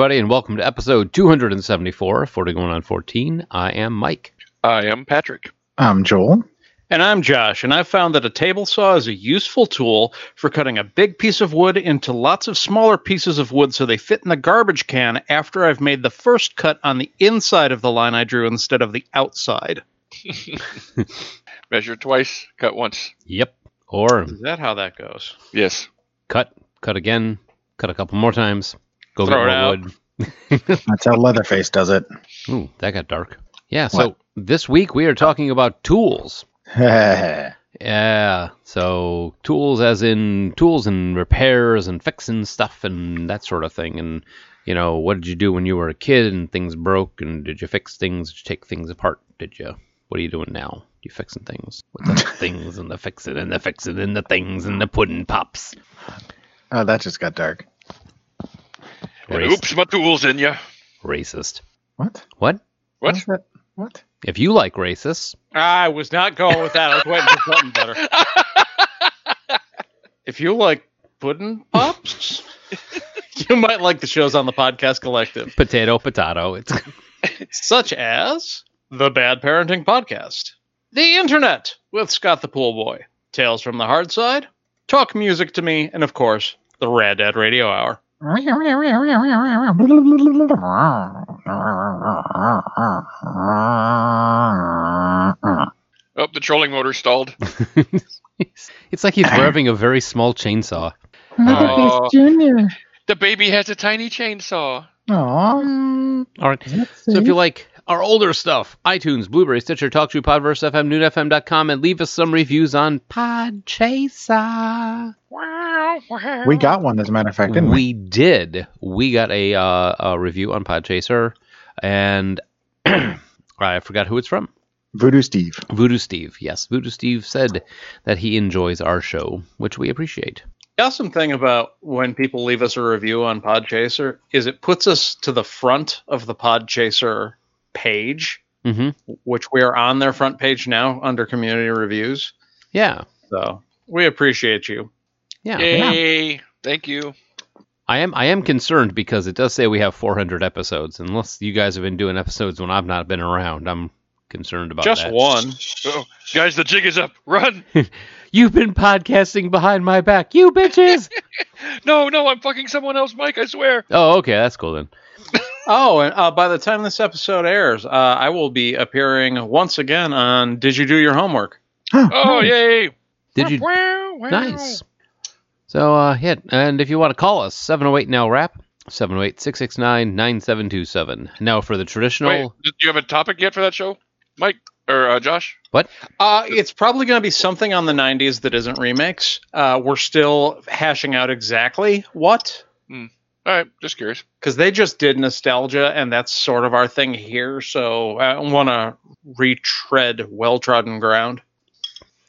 everybody, and welcome to episode 274, 40 going on 14. I am Mike. I am Patrick. I'm Joel. And I'm Josh, and I've found that a table saw is a useful tool for cutting a big piece of wood into lots of smaller pieces of wood so they fit in the garbage can after I've made the first cut on the inside of the line I drew instead of the outside. Measure twice, cut once. Yep. Or Is that how that goes? Yes. cut, cut again, cut a couple more times, go Throw get it more out. wood. That's how Leatherface does it. Ooh, that got dark. Yeah, so this week we are talking about tools. Yeah, so tools as in tools and repairs and fixing stuff and that sort of thing. And, you know, what did you do when you were a kid and things broke? And did you fix things? Did you take things apart? Did you? What are you doing now? You fixing things with the things and the fixing and the fixing and the things and the pudding pops. oh, that just got dark. And Rac- oops, my tool's in ya. Racist. What? What? What? What's that? What? If you like racists, I was not going with that. I was waiting for something better. if you like pudding pops, you might like the shows on the podcast collective, potato, potato. It's such as the Bad Parenting Podcast, the Internet with Scott the Pool Boy, Tales from the Hard Side, Talk Music to Me, and of course, the Rad Dad Radio Hour. Oh, the trolling motor stalled. it's like he's revving a very small chainsaw. Oh. Junior. The baby has a tiny chainsaw. Aw. All right. So if you like our older stuff, iTunes, Blueberry, Stitcher, TalkTrue, Podverse, FM, NoonFM.com, and leave us some reviews on Podchaser. We got one, as a matter of fact, didn't we? We did. We got a, uh, a review on Podchaser, and I forgot who it's from. Voodoo Steve. Voodoo Steve. Yes, Voodoo Steve said that he enjoys our show, which we appreciate. The awesome thing about when people leave us a review on Podchaser is it puts us to the front of the Podchaser page, hmm which we are on their front page now under community reviews. Yeah. So we appreciate you. Yeah. Yay! Thank you. I am I am concerned because it does say we have 400 episodes. Unless you guys have been doing episodes when I've not been around, I'm concerned about Just that. one. Oh, guys, the jig is up. Run! You've been podcasting behind my back, you bitches. No, no, I'm fucking someone else, Mike. I swear. oh, okay, that's cool then. Oh, and uh, by the time this episode airs, uh, I will be appearing once again on Did You Do Your Homework? Oh, yay! Did you? Wow, wow. Nice. So uh, yeah, and if you want to call us, 708 now rap. 708-669-9727. Now for the traditional. Wait, do you have a topic yet for that show, Mike or uh, Josh? What? Uh, it's probably going to be something on the 90s that isn't remakes. Uh, we're still hashing out exactly what, Mm. All right, just curious. because they just did nostalgia, and that's sort of our thing here. So I want to retread well trodden ground.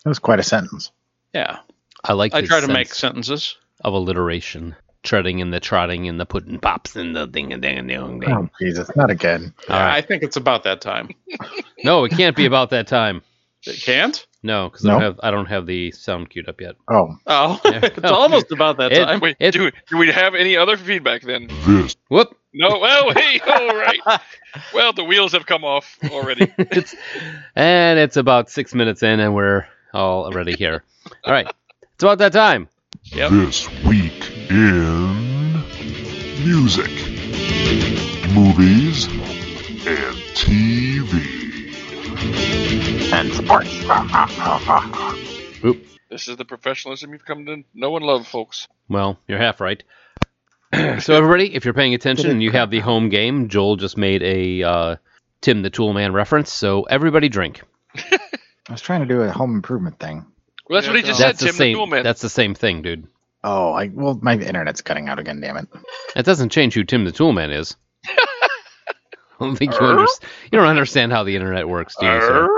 That was quite a sentence. Yeah, I like. I try to sense make sentences. of alliteration, treading and the trotting and the pudding pops and the ding and ding and ding. ding. Oh, Jesus. Not again. All right. I think it's about that time. No, it can't be about that time. It can't? No, because I don't have I don't have the sound queued up yet. Oh. Oh, it's almost about that It- time. Wait, It- do, do we have any other feedback then? This Whoop. No. Well, hey, all right. Well, the wheels have come off already. it's, and it's about six minutes in, and we're all already here. All right, it's about that time. Yep. this week in music, movies, and TV. And sports. Oop. this is the professionalism you've come to know and love, folks. Well, you're half right. so everybody, if you're paying attention and you have the home game, Joel just made a uh, Tim the Toolman reference. So everybody drink. I was trying to do a home improvement thing. Well, that's what he just That's said, the Tim same. the Toolman. That's the same thing, dude. Oh, I well, my internet's cutting out again. Damn it! That doesn't change who Tim the Toolman is. I don't think you understand. You don't understand how the internet works, do you? Sir?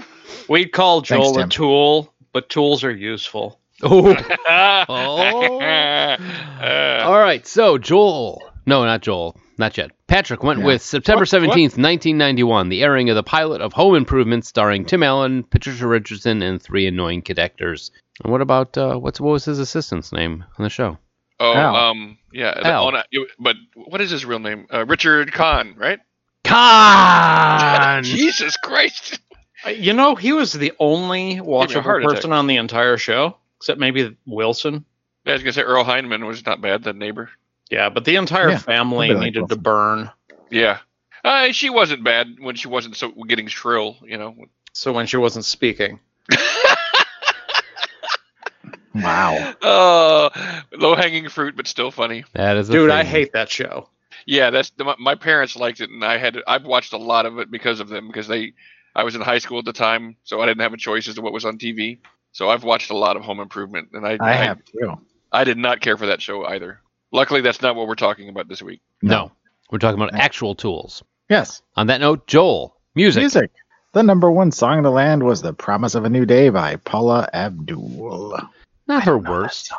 We'd call Thanks, Joel a tool, but tools are useful. Oh. oh. Uh. All right, so Joel. No, not Joel. Not yet. Patrick went Yeah. with September What? What? 17th, 1991, the airing of the pilot of Home Improvement starring Tim Allen, Patricia Richardson, and three annoying kid actors. And what about, uh, what's, what was his assistant's name on the show? Oh, Al. um, yeah. Al. but what is his real name? Uh, Richard Kahn, right? Khan! Jesus Christ! Uh, You know, he was the only heart watchable attack. person on the entire show, except maybe Wilson. I was gonna say Earl Hindman was not bad. The neighbor. Yeah, but the entire Yeah, family nobody liked needed to burn. Yeah. Uh, she wasn't bad when she wasn't so getting shrill, you know. So when she wasn't speaking, Wow. Uh, low hanging fruit, but still funny. That is a dude, I hate that show. Yeah, that's the, my- my parents liked it, and I had I've watched a lot of it because of them because they I was in high school at the time, so I didn't have a choice as to what was on TV. So I've watched a lot of Home Improvement, and I I have too. I did not care for that show either. Luckily, that's not what we're talking about this week. No. We're talking about actual tools. Yes. On that note, Joel, music. Music. The number one song in the land was "The Promise of a New Day" by Paula Abdul. Not her worst.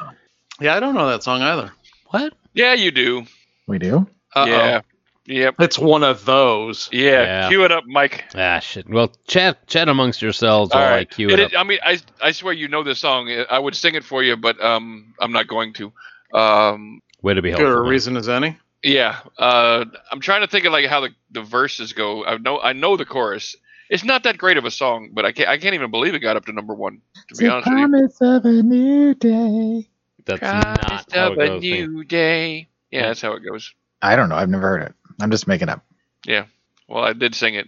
Yeah, I don't know that song either. What? Yeah, you do. We do. Uh-oh. Yeah. Yep. It's one of those. Yeah. Yeah. Cue it up, Mike. Ah, shit. Well, chat chat amongst yourselves All while I cue It it up. is- I mean, I I swear you know this song. I would sing it for you, but um, I'm not going to. Um, Way to be Good helpful. a reason as any. yeah. Uh, I'm trying to think of like how the, the verses go. I know I know the chorus. It's not that great of a song, but I can't I can't even believe it got up to number one. To be honest with you. promise of a new day. That's not Promise how of it a goes. man. new day. Yeah, that's how it goes. I don't know. I've never heard it. I'm just making up. Yeah. Well, I did sing it.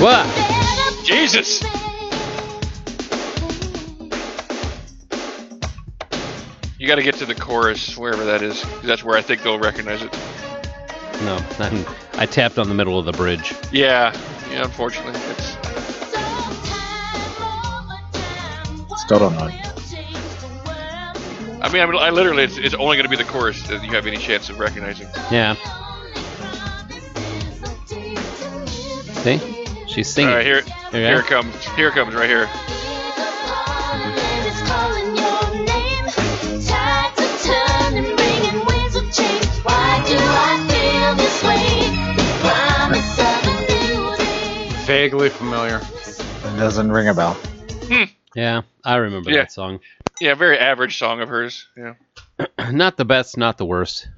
What? Jesus! You got to get to the chorus, wherever that is. 'cause That's where I think they'll recognize it. No, I, I tapped on the middle of the bridge. Yeah, yeah. Unfortunately, it's Still don't know it. I mean, I, mean, I literally, it's, it's only going to be the chorus that you have any chance of recognizing. Yeah. See? She's singing. All right, here, There you here it comes. Here it comes, right here. Mm-hmm. Vaguely familiar. It doesn't ring a bell. Yeah, I remember Yeah. that song. Yeah, very average song of hers. Yeah. not the best, not the worst.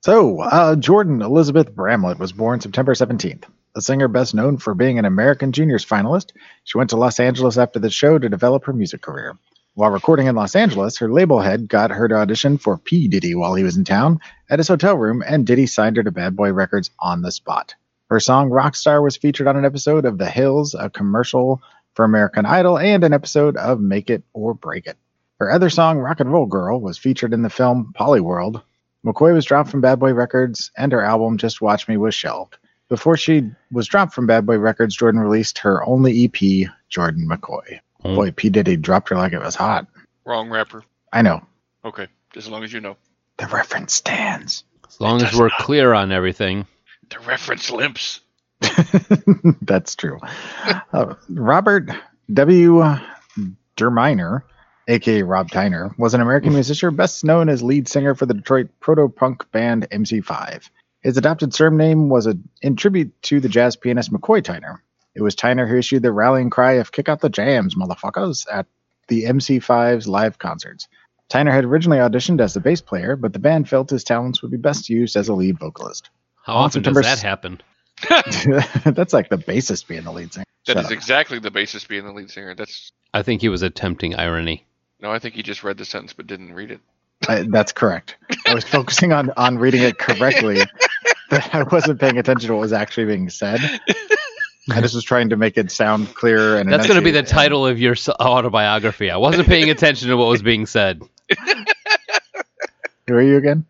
So, uh, Jordan Elizabeth Bramlett was born September 17th. A singer best known for being an American Juniors finalist, she went to Los Angeles after the show to develop her music career. While recording in Los Angeles, her label head got her to audition for P. Diddy while he was in town at his hotel room, and Diddy signed her to Bad Boy Records on the spot. Her song Rockstar was featured on an episode of The Hills, a commercial for American Idol, and an episode of Make It or Break It. Her other song, Rock and Roll Girl, was featured in the film Polyworld, McCoy was dropped from Bad Boy Records, and her album Just Watch Me was shelved. Before she was dropped from Bad Boy Records, Jordan released her only EP, Jordan McCoy. Oh. Boy, P. Diddy dropped her like it was hot. Wrong rapper. I know. Okay, as long as you know. The reference stands. As long as we're clear on everything. The reference limps. That's true. Uh, Robert W. Derminer, aka Rob Tyner, was an American musician best known as lead singer for the Detroit proto punk band MC5. His adopted surname was a, in tribute to the jazz pianist McCoy Tyner. It was Tyner who issued the rallying cry of "Kick out the jams, motherfuckers!" at the MC5's live concerts. Tyner had originally auditioned as the bass player, but the band felt his talents would be best used as a lead vocalist. How On often does that s- happen? That's like the bassist being the lead singer. That Shut is up. exactly the basis being the lead singer. That's I think he was attempting irony. no, I think he just read the sentence but didn't read it. I, that's correct. I was focusing on on reading it correctly, but I wasn't paying attention to what was actually being said. I just was trying to make it sound clear and. That's going to be the and- title of your autobiography. I wasn't paying attention to what was being said. Who are you again?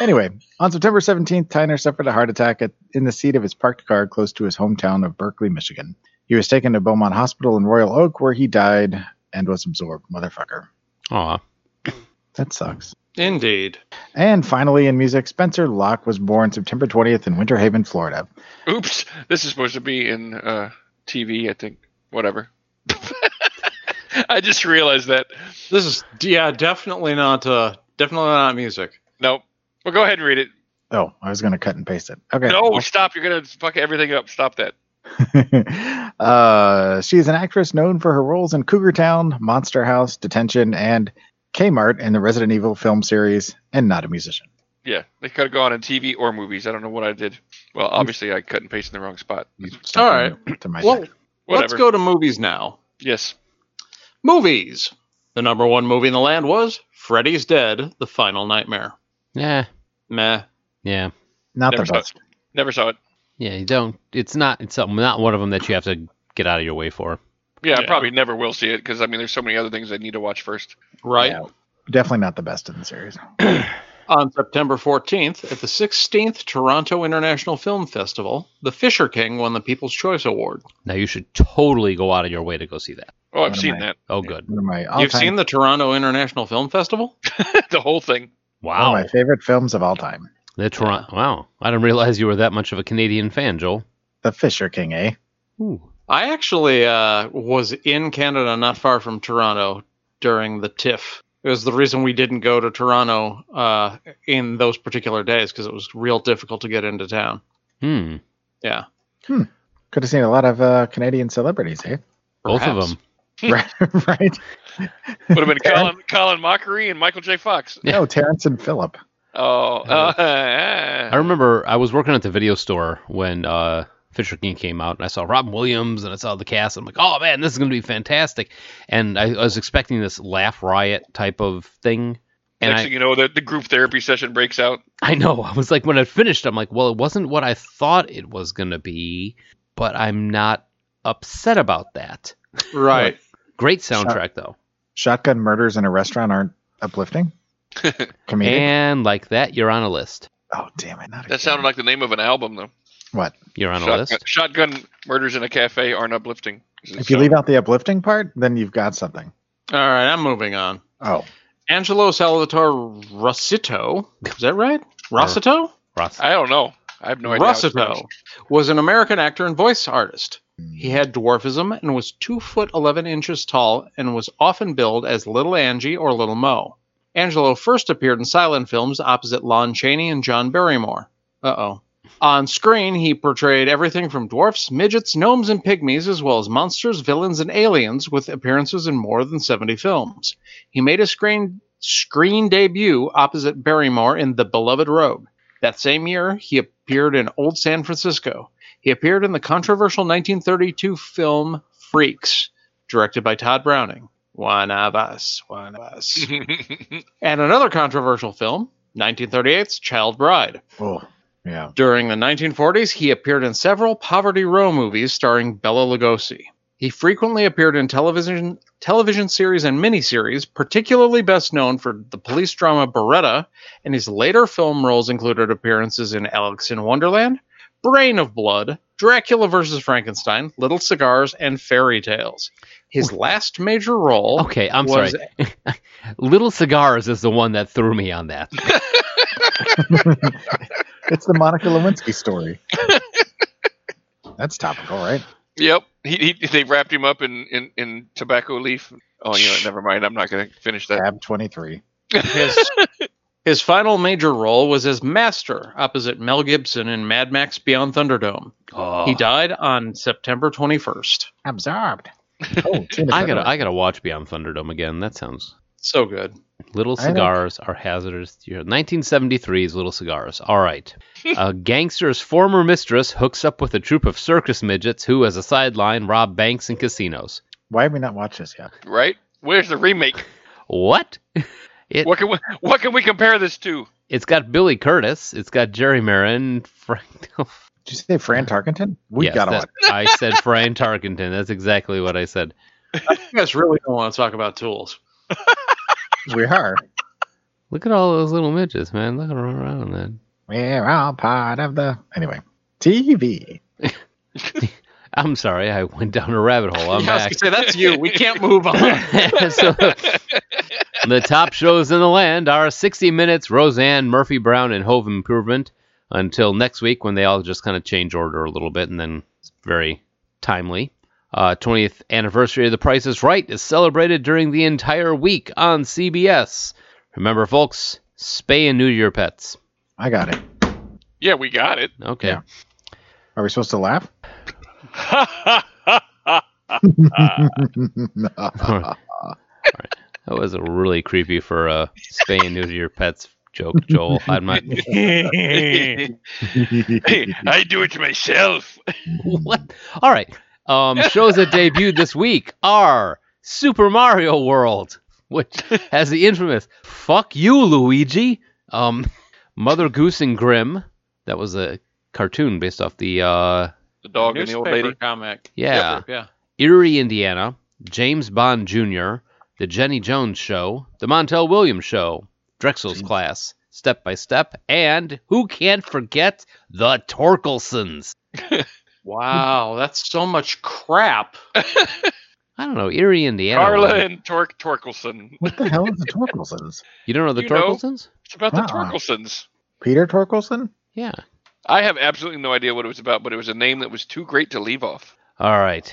Anyway, on September 17th, Tyner suffered a heart attack at, in the seat of his parked car close to his hometown of Berkeley, Michigan. He was taken to Beaumont Hospital in Royal Oak, where he died and was absorbed. Motherfucker. Aw. That sucks. Indeed. And finally, in music, Spencer Locke was born September 20th in Winter Haven, Florida. Oops, this is supposed to be in uh, TV. I think. Whatever. I just realized that. This is yeah, definitely not uh definitely not music. Nope. Well, go ahead and read it. Oh, I was going to cut and paste it. Okay. No, stop! You're gonna fuck everything up. Stop that. uh, she is an actress known for her roles in Cougar Town, Monster House, Detention, and Kmart in the Resident Evil film series, and not a musician. Yeah, they could have gone in TV or movies. I don't know what I did. Well, obviously I cut and pasted in the wrong spot. All right. To my Well, let's go to movies now. Yes. Movies. The number one movie in the land was Freddy's Dead: The Final Nightmare. Yeah, Meh. yeah, not Never the saw it. best. Never saw it. yeah. You don't. It's not. It's something- not one of them that you have to get out of your way for. Yeah, I probably never will see it because I mean, there's so many other things I need to watch first. Right. Yeah, definitely not the best in the series. On September 14th, at the 16th Toronto International Film Festival, The Fisher King won the People's Choice Award. Now you should totally go out of your way to go see that. Oh, I've seen I- that. Oh, good. My You've seen the Toronto International Film Festival? the whole thing. One Wow. of my favorite films of all time. The Toronto. Wow. I didn't realize you were that much of a Canadian fan, Joel. The Fisher King, eh? Ooh. I actually uh, was in Canada, not far from Toronto, during the TIFF. It was the reason we didn't go to Toronto uh, in those particular days because it was real difficult to get into town. Hmm. Yeah. Hmm. Could have seen a lot of uh, Canadian celebrities, eh? Both of them. right, right. Would have been Colin, Colin Mockery and Michael J. Fox. No, Terrence and Phillip. Oh, uh, I remember I was working at the video store when uh, Fisher King came out, and I saw Robin Williams and I saw the cast. I'm like, oh man, this is going to be fantastic. And I, I was expecting this laugh riot type of thing. And Next I, thing you know, the, the group therapy session breaks out. I know. I was like, when I finished, I'm like, well, it wasn't what I thought it was going to be, but I'm not upset about that. Right. Great soundtrack, though. Shotgun murders in a restaurant aren't uplifting. Comedic. And like that, you're on a list. oh, damn it! Not That sounded like the name of an album, though. what? You're on a Shotgun, list. shotgun murders in a cafe aren't uplifting. If you leave out the uplifting part, then you've got something. All right, I'm moving on. Oh, Angelo Salvatore Rossitto, is that right? Rossitto? Ross. I don't know. I have no idea. how it's Rossitto pronounced. was an American actor and voice artist. He had dwarfism and was 2 foot 11 inches tall and was often billed as Little Angie or Little Mo. Angelo first appeared in silent films opposite Lon Chaney and John Barrymore. Uh oh. On screen, he portrayed everything from dwarfs, midgets, gnomes, and pygmies, as well as monsters, villains, and aliens, with appearances in more than 70 films. He made a screen screen debut opposite Barrymore in The Beloved Rogue. That same year, he appeared in Old San Francisco. He appeared in the controversial 1932 film Freaks, directed by Tod Browning. One of us, one of us. and another controversial film, 1938's Child Bride. oh, yeah. During the 1940s, he appeared in several Poverty Row movies starring Bela Lugosi. He frequently appeared in television television series and miniseries, particularly best known for the police drama Baretta, and his later film roles included appearances in Alex in Wonderland, Brain of Blood, Dracula vs. Frankenstein, Little Cigars, and Fairy Tales. His last major role Okay, I'm was sorry. Little Cigars is the one that threw me on that. It's the Monica Lewinsky story. That's topical, right? yep. He, he, they wrapped him up in, in, in tobacco leaf. Oh, you know, never mind. I'm not going to finish that. Tab 23. His, his final major role was as Master opposite Mel Gibson in Mad Max Beyond Thunderdome. Oh, He died on September 21st. Absorbed. Oh, I gotta, I gotta watch Beyond Thunderdome again. That sounds. So good. Little cigars are hazardous. to your- 1973's Little Cigars. All right. a gangster's former mistress hooks up with a troop of circus midgets who, as a sideline, rob banks and casinos. Why have we not watched this yet? Right? Where's the remake? What? It, What can we, what can we compare this to? it's got Billy Curtis. It's got Jerry Maren. Frank. Did you say Fran Tarkenton? We Yes, gotta that- watch. I said Fran Tarkenton. That's exactly what I said. You guys really don't want to talk about tools. We are. Look at all those little midgets, man. Look at them around, man. We're all part of the. Anyway, TV. I'm sorry, I went down a rabbit hole. I'm Yeah, I was back. gonna say that's you. We can't move on. so, the top shows in the land are 60 Minutes, Roseanne, Murphy Brown, and Home Improvement until next week when they all just kind of change order a little bit and then it's very timely. Uh, 20th anniversary of The Price is Right is celebrated during the entire week on CBS. Remember, folks, spay and neuter your pets. I got it. Yeah, we got it. Okay. Yeah. Are we supposed to laugh? That was a really creepy for a spay and neuter your pets joke, Joel. I'm not. hey, I do it myself. what? All right. Um, shows that debuted this week are Super Mario World, which has the infamous "Fuck you, Luigi." Um, Mother Goose and Grimm. That was a cartoon based off the uh, The dog and the old lady. comic. yeah, Yeah. Erie, Indiana. James Bond Jr., The Jenny Jones Show, The Montel Williams Show, Drexel's Class, Step by Step, and who can't forget the Torkelsons? Wow, that's so much crap. I don't know, Erie, Indiana. Carla and Tork Torkelson. what the hell is the Torkelsons? You don't know the You know. Torkelsons? It's about the Uh-uh. Torkelsons. Peter Torkelson? Yeah. I have absolutely no idea what it was about, but it was a name that was too great to leave off. All right.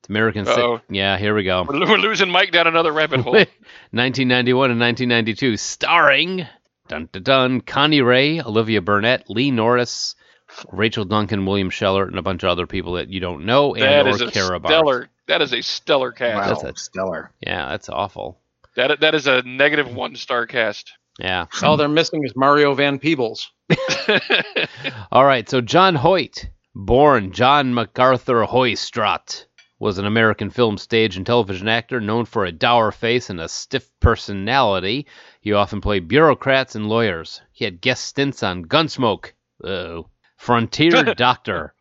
It's American. Sit- Uh-oh. yeah, here we go. We're, lo- we're losing Mike down another rabbit hole. 1991 and 1992, starring dun dun dun Connie Ray, Olivia Burnette, Lee Norris, Rachel Duncan, William Schallert, and a bunch of other people that you don't know and that or is a care about. stellar. That is a stellar cast. Wow, That's a- stellar. Yeah, that's awful. That that is a negative one star cast. Yeah. All they're missing is Mario Van Peebles. All right. So John Hoyt, born John MacArthur Hoysradt, was an American film, stage, and television actor known for a dour face and a stiff personality. He often played bureaucrats and lawyers. He had guest stints on Gunsmoke, uh, Frontier Doctor,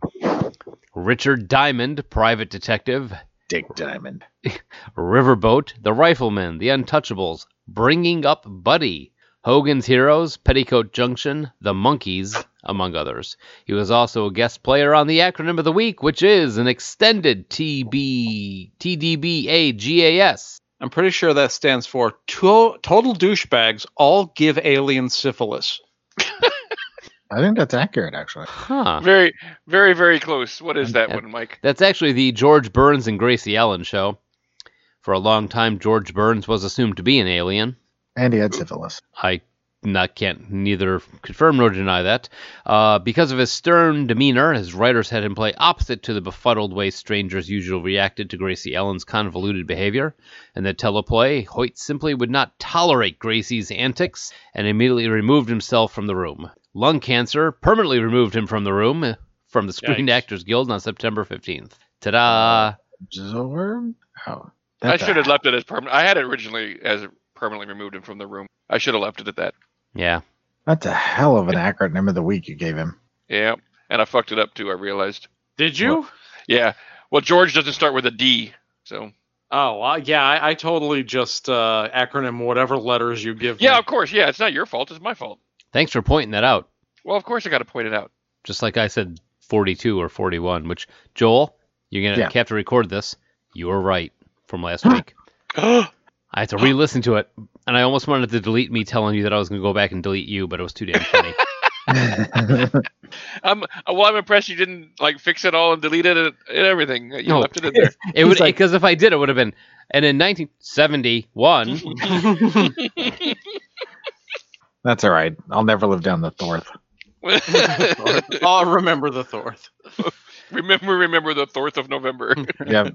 Richard Diamond, Private Detective, Dick Diamond. Riverboat, The Rifleman, The Untouchables, Bringing Up Buddy, Hogan's Heroes, Petticoat Junction, The Monkees, among others. He was also a guest player on the acronym of the week, which is an extended TB TDBAGAS. I'm pretty sure that stands for to- total douchebags all give aliens syphilis. I think that's accurate, actually. Huh. very, very, very close. What is that Okay. one, Mike? That's actually the George Burns and Gracie Allen show. For a long time, George Burns was assumed to be an alien. And he had syphilis. I not can't neither confirm nor deny that. Uh, because of his stern demeanor, his writers had him play opposite to the befuddled way strangers usually reacted to Gracie Allen's convoluted behavior. In the teleplay, Hoyt simply would not tolerate Gracie's antics and immediately removed himself from the room. Lung cancer permanently removed him from the room uh, from the Screen Yikes. Actors Guild on September 15th. Ta-da! Zorb? Oh. I should have left it as permanent. I had it originally as permanently removed him from the room. I should have left it at that. Yeah. That's a hell of an acronym of the week you gave him. Yeah, and I fucked it up too. I realized. Did you? Yeah. Well, George doesn't start with a D, so Oh, well, yeah, I, I totally just uh, acronym whatever letters you give yeah, me. of course. Yeah, it's not your fault. It's my fault. Thanks for pointing that out. Well, of course I got to point it out. just like I said 42 or 41, which Joel, you're going to Yeah. have to record this. You were right from last week. I had to re-listen to it, and I almost wanted to delete me telling you that I was going to go back and delete you, but it was too damn funny. I'm well. I'm impressed you didn't like fix it all and delete it and, and everything. You No. left it in there. it would like- because if I did, it would have been. And in 1971, That's all right. I'll never live down the Thorth. I'll remember the Thorth. remember, remember the fourth of November. Yeah.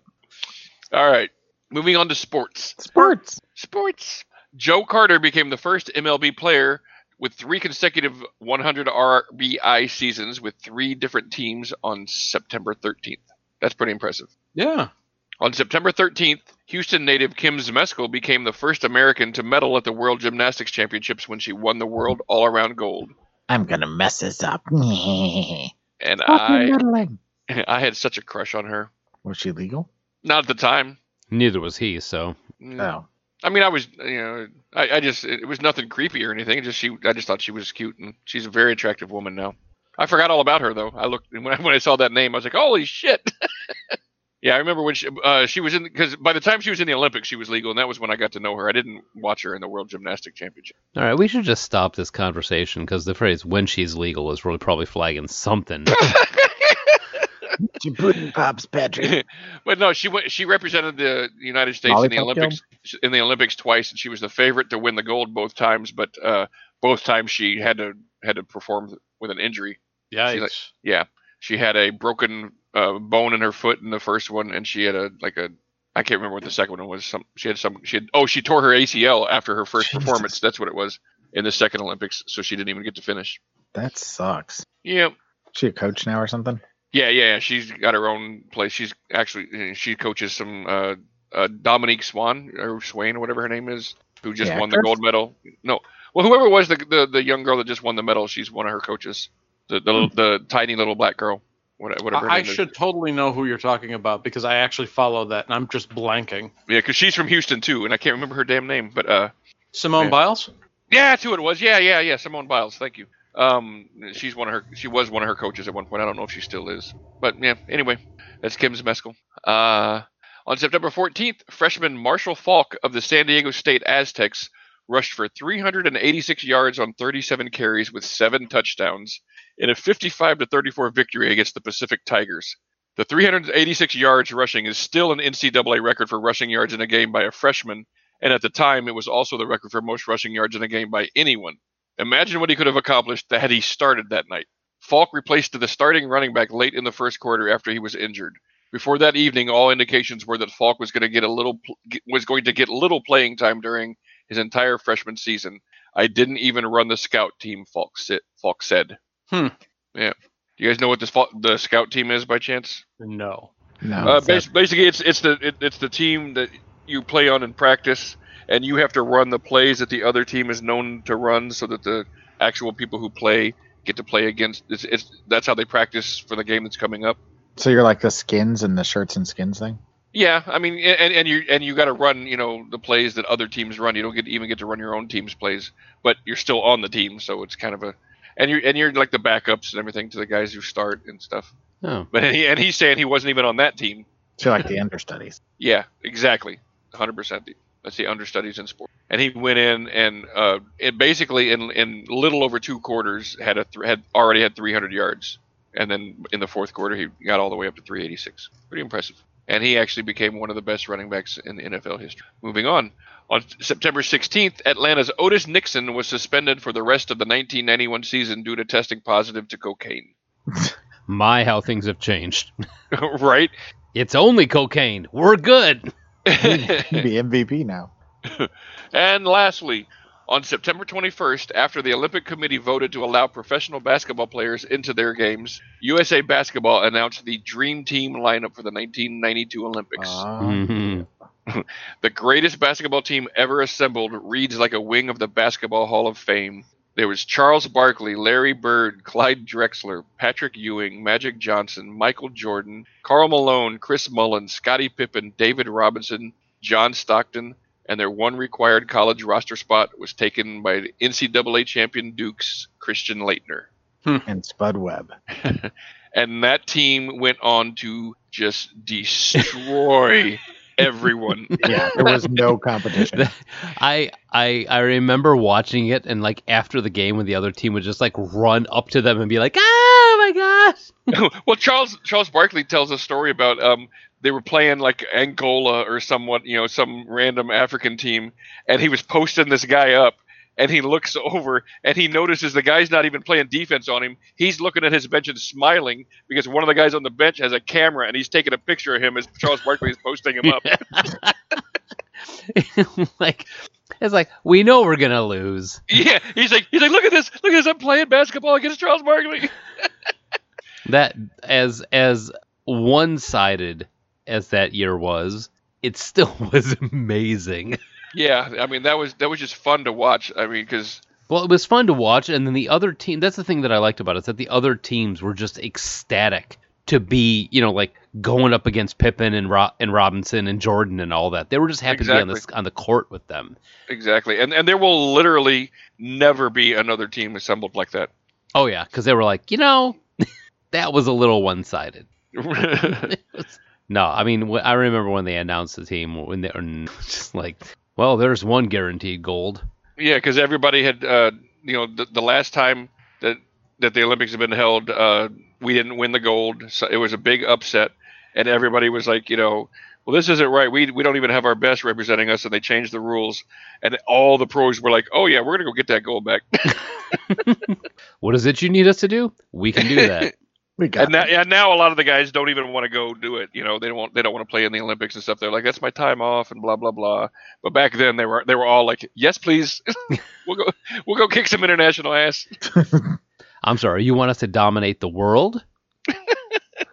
all right. Moving on to sports. Sports. Sports. Joe Carter became the first MLB player with three consecutive 100 RBI seasons with three different teams on September 13th. That's pretty impressive. Yeah. On September 13th, Houston native Kim Zmeskal became the first American to medal at the World Gymnastics Championships when she won the world all-around gold. I'm gonna mess this up. Was And I, I had such a crush on her. Was she legal? Not at the time. Neither was he. So Mm. Oh. I mean, I was, you know, I, I just, it was nothing creepy or anything. Just she, I just thought she was cute, and she's a very attractive woman now. I forgot all about her though. I looked when I, when I saw that name, I was like, holy shit. yeah, I remember when she, uh, she was in because by the time she was in the Olympics, she was legal, and that was when I got to know her. I didn't watch her in the World Gymnastic Championship. all right, we should just stop this conversation because the phrase "when she's legal" is really probably flagging something. She put in pops, Patrick. but no, she went. She represented the United States in the Lollipop Olympics in the Olympics twice, and she was the favorite to win the gold both times. But uh, both times she had to had to perform with an injury. Yikes. like- Yeah, she had a broken uh, bone in her foot in the first one, and she had a like a I can't remember what the second one was. Some she had some she had oh she tore her ACL after her first Jesus. performance. That's what it was in the second Olympics, so she didn't even get to finish. That sucks. Yeah, She a coach now or something? Yeah, yeah. yeah. She's got her own place. She's actually she coaches some uh, uh, Dominique Swan or Swain or whatever her name is, who just The won the gold medal. No, well whoever was the, the the young girl that just won the medal, she's one of her coaches. The the, little the tiny little black girl, whatever. I, I name is. should totally know who you're talking about because I actually follow that and I'm just blanking. Yeah, because she's from Houston too, and I can't remember her damn name, but uh, Simone Yeah. Biles? yeah, that's who it was. Yeah, yeah, yeah, Simone Biles. Thank you. Um, she's one of her. She was one of her coaches at one point. I don't know if she still is, but yeah. Anyway, that's Kim Zmeskal. Uh, on September 14th, freshman Marshall Faulk of the San Diego State Aztecs rushed for 386 yards on 37 carries with seven touchdowns in a 55 to 34 victory against the Pacific Tigers. The 386 yards rushing is still an NCAA record for rushing yards in a game by a freshman, and at the time, it was also the record for most rushing yards in a game by anyone. Imagine what he could have accomplished had he started that night. Faulk replaced the starting running back late in the first quarter after he was injured. Before that evening, all indications were that Faulk was going to get a little was going to get little playing time during his entire freshman season. I didn't even run the scout team. Faulk, si- Faulk said. Hmm. Yeah. Do you guys know what this the scout team is by chance? No. No. Uh, it's that- bas- basically, it's it's the it, it's the team that you play on in practice, and you have to run the plays that the other team is known to run, so that the actual people who play get to play against. It's, it's that's how they practice for the game that's coming up. so you're like the skins and the shirts and skins thing? Yeah, I mean, and, and you and you got to run, you know, the plays that other teams run. You don't get even get to run your own team's plays, but you're still on the team, so it's kind of a, and you're and you're like the backups and everything to the guys who start and stuff. Oh, But he, and he's saying he wasn't even on that team. So like the understudies. Yeah, exactly, 100. percent That's the understudies in sport. And he went in and uh, it basically in in little over two quarters had a th- had already had 300 yards, and then in the fourth quarter he got all the way up to 386. Pretty impressive. And he actually became one of the best running backs in NFL history. Moving on. On September 16th, Atlanta's Otis Nixon was suspended for the rest of the 1991 season due to testing positive to cocaine. my how things have changed. right? It's only cocaine. We're good. He'd be MVP now. And lastly, on September 21st, after the Olympic Committee voted to allow professional basketball players into their games, USA Basketball announced the Dream Team lineup for the 1992 Olympics. Uh, Mhm. the greatest basketball team ever assembled reads like a wing of the Basketball Hall of Fame. There was Charles Barkley, Larry Bird, Clyde Drexler, Patrick Ewing, Magic Johnson, Michael Jordan, Karl Malone, Chris Mullin, Scottie Pippen, David Robinson, John Stockton, and their one required college roster spot was taken by the NCAA champion Duke's Christian Laettner. Hmm. and Spud Webb. And that team went on to just destroy everyone. Yeah, there was no competition. I I I remember watching it and like after the game when the other team would just like run up to them and be like, "Oh my gosh!" well, Charles Charles Barkley tells a story about um they were playing like Angola or somewhat, you know, some random African team, and he was posting this guy up, and he looks over and he notices the guy's not even playing defense on him. He's looking at his bench and smiling because one of the guys on the bench has a camera and he's taking a picture of him as Charles Barkley is posting him up. like it's like we know we're gonna lose. yeah, he's like he's like look at this, look at this, I'm playing basketball against Charles Barkley. That as as one sided as that year was, it still was amazing. Yeah, I mean that was that was just fun to watch. I mean because Well, it was fun to watch, and then the other team. That's the thing that I liked about it is that the other teams were just ecstatic to be, you know, like going up against Pippen and Ro- and Robinson and Jordan and all that. They were just happy to be on the on the court with them. exactly, and and there will literally never be another team assembled like that. Oh yeah, because they were like, you know, that was a little one sided. No, I mean, I remember when they announced the team when they were just like, well, there's one guaranteed gold. Yeah, because everybody had, uh, you know, the, the last time that that the Olympics have been held, uh, we didn't win the gold. So it was a big upset, and everybody was like, you know, well, this isn't right. We we don't even have our best representing us, and they changed the rules, and all the pros were like, oh yeah, we're gonna go get that gold back. what is it you need us to do? We can do that. We got And now, yeah, now a lot of the guys don't even want to go do it. You know, they don't want they don't want to play in the Olympics and stuff. They're like, that's my time off and blah blah blah. But back then they were they were all like, yes, please, we'll go we'll go kick some international ass. I'm sorry, you want us to dominate the world? All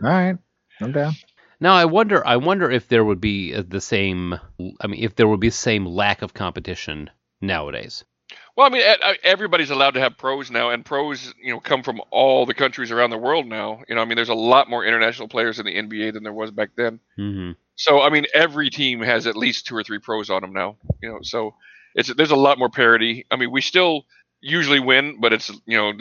right. I'm down. Now I wonder I wonder if there would be uh, the same I mean if there would be the same lack of competition nowadays. Well, I mean, everybody's allowed to have pros now, and pros, you know, come from all the countries around the world now. You know, I mean, there's a lot more international players in the NBA than there was back then. hmm So, I mean, every team has at least two or three pros on them now. You know, so it's there's a lot more parity. I mean, we still usually win, but it's you know,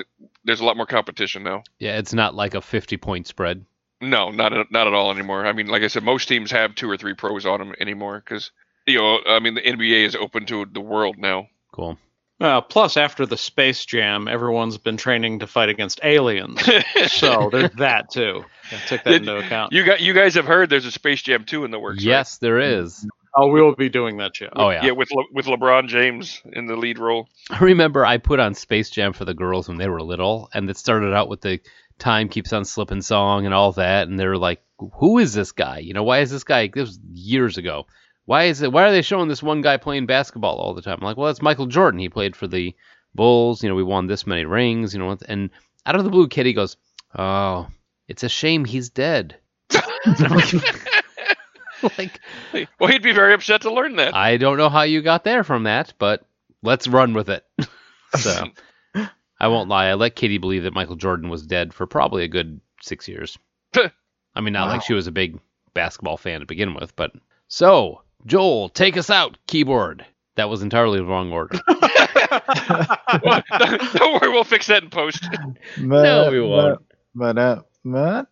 there's a lot more competition now. Yeah, it's not like a 50 point spread. No, not at, not at all anymore. I mean, like I said, most teams have two or three pros on them anymore because you know, I mean, the NBA is open to the world now. Cool. Uh, plus, after the Space Jam, everyone's been training to fight against aliens. so there's that too. Gotta Take that Did- into account. You got you guys have heard there's a Space Jam 2 in the works. right? Yes, there is. oh, we will be doing that, Joe. Oh yeah. Yeah, with Le- with LeBron James in the lead role. I remember I put on Space Jam for the girls when they were little, and it started out with the "Time Keeps on Slipping" song and all that, and they were like, "Who is this guy? You know, why is this guy?" This was years ago. Why is it? Why are they showing this one guy playing basketball all the time? I'm like, well, that's Michael Jordan. He played for the Bulls. You know, we won this many rings. You know, and out of the blue, Kitty goes, "Oh, it's a shame he's dead." like, Well, he'd be very upset to learn that. I don't know how you got there from that, but let's run with it. so I won't lie. I let Kitty believe that Michael Jordan was dead for probably a good six years. I mean, not Wow. like she was a big basketball fan to begin with, but so Joel, take us out, keyboard. That was entirely the wrong order. Well, don't worry, we'll fix that in post. No, we won't. But, uh, but,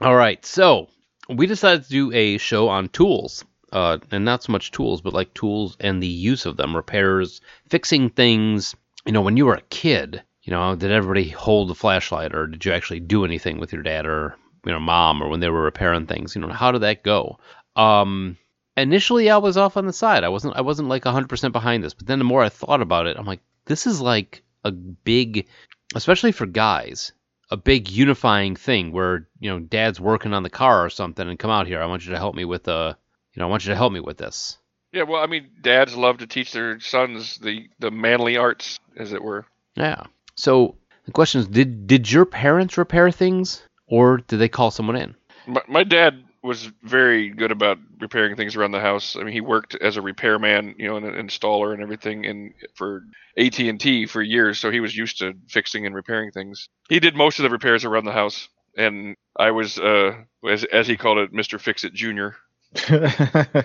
All right, so we decided to do a show on tools, uh, and not so much tools, but like tools and the use of them, repairs, fixing things. You know, when you were a kid, you know, did everybody hold the flashlight, or did you actually do anything with your dad or you know mom, or when they were repairing things? You know, how did that go? Um, initially, I was off on the side. I wasn't. I wasn't like 100% behind this, but then the more I thought about it, I'm like, this is like a big, especially for guys a big unifying thing where you know dad's working on the car or something and come out here i want you to help me with uh you know i want you to help me with this Yeah, well, I mean, dads love to teach their sons the the manly arts, as it were. yeah so the question is did did your parents repair things or did they call someone in My, my dad was very good about repairing things around the house. I mean, he worked as a repairman, you know, and an installer and everything, in for AT and T for years, so he was used to fixing and repairing things. He did most of the repairs around the house, and I was, uh, as as he called it, Mister Fix It Junior. uh,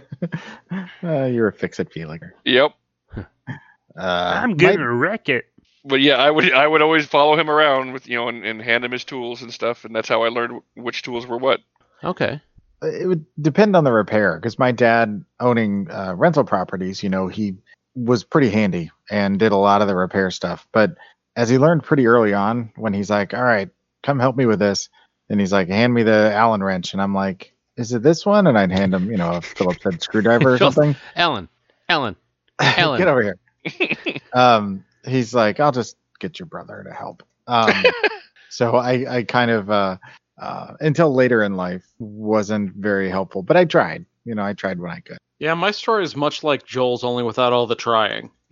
you're a fix it feeler. Yep. Uh, I'm gonna my... wreck it But yeah, I would I would always follow him around with you know and, and hand him his tools and stuff, and that's how I learned which tools were what. okay it would depend on the repair because my dad owning uh, rental properties you know he was pretty handy and did a lot of the repair stuff. But as he learned pretty early on when he's like all right come help me with this and he's like hand me the allen wrench. And i'm like is it this one? And i'd hand him you know a phillips head screwdriver or something. Allen, Allen, Alan. get over here. Um he's like i'll just get your brother to help. Um so i i kind of uh uh, until later in life wasn't very helpful but i tried you know i tried when i could Yeah, my story is much like Joel's, only without all the trying.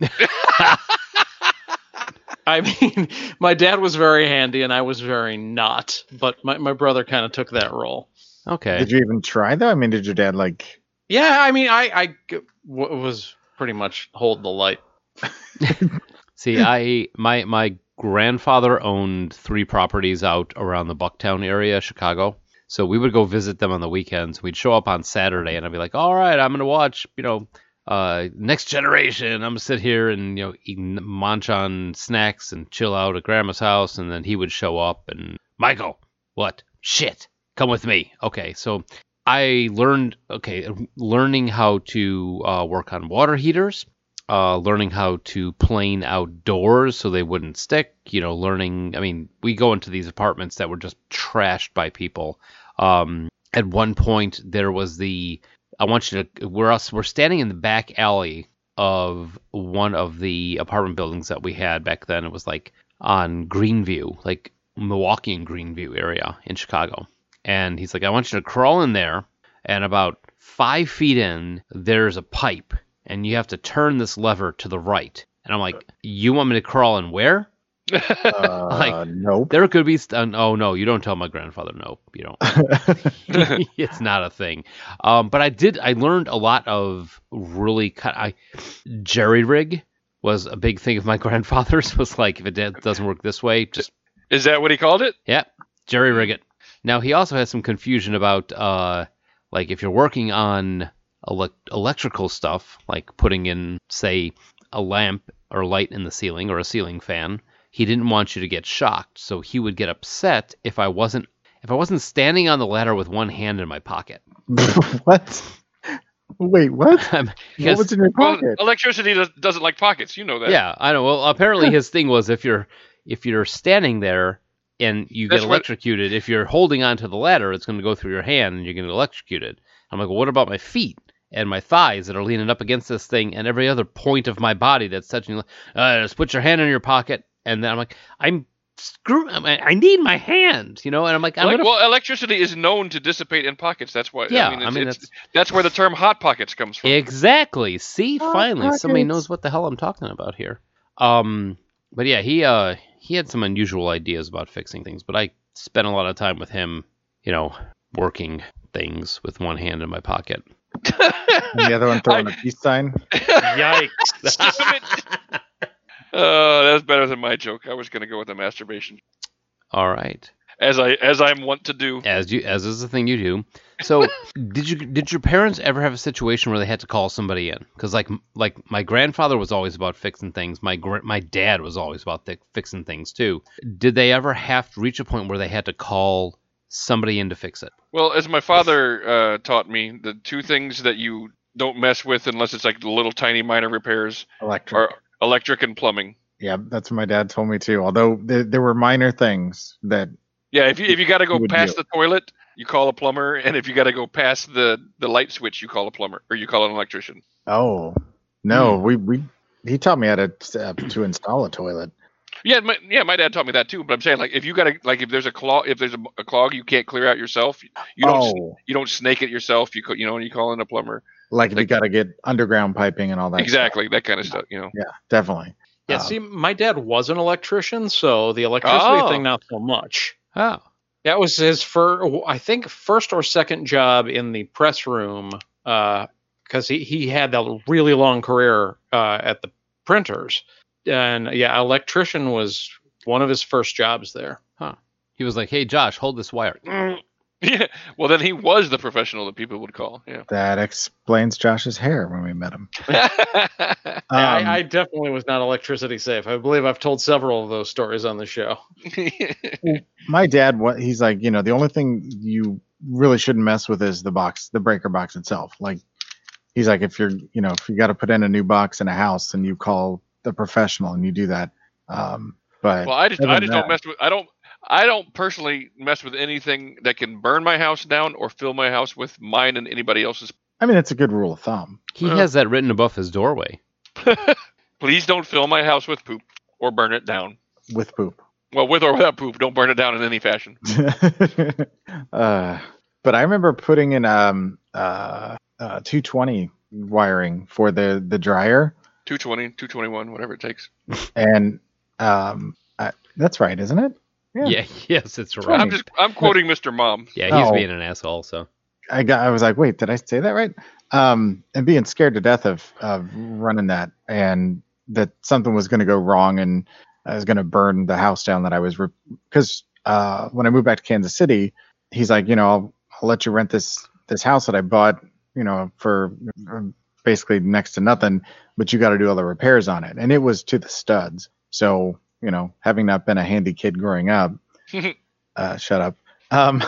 I mean, my dad was very handy and I was very not, but my, my brother kind of took that role. okay did you even try though i mean did your dad like Yeah, I mean, I, I g- w- was pretty much hold the light. See, I my my grandfather owned three properties out around the Bucktown area, Chicago. So we would go visit them on the weekends. We'd show up on Saturday, and I'd be like, "All right, I'm gonna watch, you know, uh, Next Generation. I'm gonna sit here and you know eat, munch on snacks and chill out at Grandma's house." And then he would show up and Michael, what? Shit, come with me. Okay, so I learned okay, learning how to uh, work on water heaters uh, learning how to plane outdoors so they wouldn't stick. You know, learning. I mean, we go into these apartments that were just trashed by people. Um, at one point, there was the. I want you to. We're us. We're standing in the back alley of one of the apartment buildings that we had back then. It was like on Greenview, like Milwaukee and Greenview area in Chicago. And he's like, I want you to crawl in there, and about five feet in, there's a pipe, and you have to turn this lever to the right. And I'm like, You want me to crawl in where? Uh, Like, nope. There could be. St- oh no, you don't tell my grandfather. No, you don't. it's not a thing. Um, but I did. I learned a lot of really cut. I jerry rig was a big thing of my grandfather's. Was like if it did- doesn't work this way, just Is that what he called it? yeah, jerry rig it. Now he also has some confusion about uh, like if you're working on elec electrical stuff, like putting in say a lamp or light in the ceiling or a ceiling fan. He didn't want you to get shocked, so he would get upset if I wasn't if I wasn't standing on the ladder with one hand in my pocket. what? Wait, what? Um, What was in your Well, pocket? electricity does, doesn't like pockets. You know that. Yeah, I know. Well, apparently his thing was if you're if you're standing there and you get That's what- electrocuted, if you're holding onto the ladder, it's going to go through your hand and you're going to get electrocuted. I'm like, well, what about my feet and my thighs that are leaning up against this thing and every other point of my body that's touching? Uh, just put your hand in your pocket, and then I'm like, I'm screw. I I need my hand, you know. And I'm like, I'm Like, gonna. well, electricity is known to dissipate in pockets. That's why. Yeah, I mean, I mean, it's- that's where the term "hot pockets" comes from. Exactly. See, Hot finally somebody knows what the hell I'm talking about here. Um, but yeah, he uh he had some unusual ideas about fixing things, but I spent a lot of time with him, you know, working things with one hand in my pocket. And the other one throwing a peace sign. Yikes. Damn it. Uh, that's better than my joke. I was going to go with the masturbation, All right. as I as I'm wont to do. As you as is the thing you do. So, did you did your parents ever have a situation where they had to call somebody in? Because like like my grandfather was always about fixing things. My gr- my dad was always about th- fixing things too. Did they ever have to reach a point where they had to call somebody in to fix it? Well, as my father uh, taught me, the two things that you don't mess with unless it's like the little tiny minor repairs Electric. are electric and plumbing. Yeah, that's what my dad told me too. Although there, there were minor things that Yeah, if you if you got to go past do. the toilet, you call a plumber, and if you got to go past the the light switch, you call a plumber or you call an electrician. oh no, we we he taught me how to uh, to install a toilet. Yeah, my, yeah, my dad taught me that too. But I'm saying like if you got to like if there's a clog if there's a, a clog you can't clear out yourself, you don't oh, you don't snake it yourself. You you know you call in a plumber. like if you got to get underground piping and all that. stuff. exactly that kind of stuff. You know. Yeah, definitely. Yeah, Um, see, my dad was an electrician, so the electricity Oh. thing not so much. Oh, That was his first, I think, first or second job in the press room, because he, he had that really long career uh, at the printers. And yeah, electrician was one of his first jobs there. Huh. He was like, "Hey, Josh, hold this wire." Yeah. Well, then he was the professional that people would call. Yeah. That explains Josh's hair when we met him. I, Um, I definitely was not electricity safe. I believe I've told several of those stories on the show. my dad what he's like you know the only thing you really shouldn't mess with is the box the breaker box itself like he's like if you're you know if you got to put in a new box in a house and you call the professional and you do that um but well, I just I just that- don't mess with I don't I don't personally mess with anything that can burn my house down or fill my house with mine and anybody else's. i mean it's a good rule of thumb He Well- has that written above his doorway. Please don't fill my house with poop or burn it down. with poop Well, with or without poop, don't burn it down in any fashion. uh but i remember putting in um uh, uh 220 wiring for the the dryer 220, 221, whatever it takes. and um I, that's right isn't it Yeah. Yeah. Yes, it's Right. right. I'm just I'm quoting Mr. Mom. Yeah, he's Oh. being an asshole. So I got I was like, wait, did I say that right? Um, and being scared to death of of running that and that something was going to go wrong and I was going to burn the house down that I was because uh, when I moved back to Kansas City, he's like, you know, I'll, I'll let you rent this this house that I bought, you know, for uh, basically next to nothing, but you got to do all the repairs on it, and it was to the studs. So you know, having not been a handy kid growing up, uh, shut up. Um,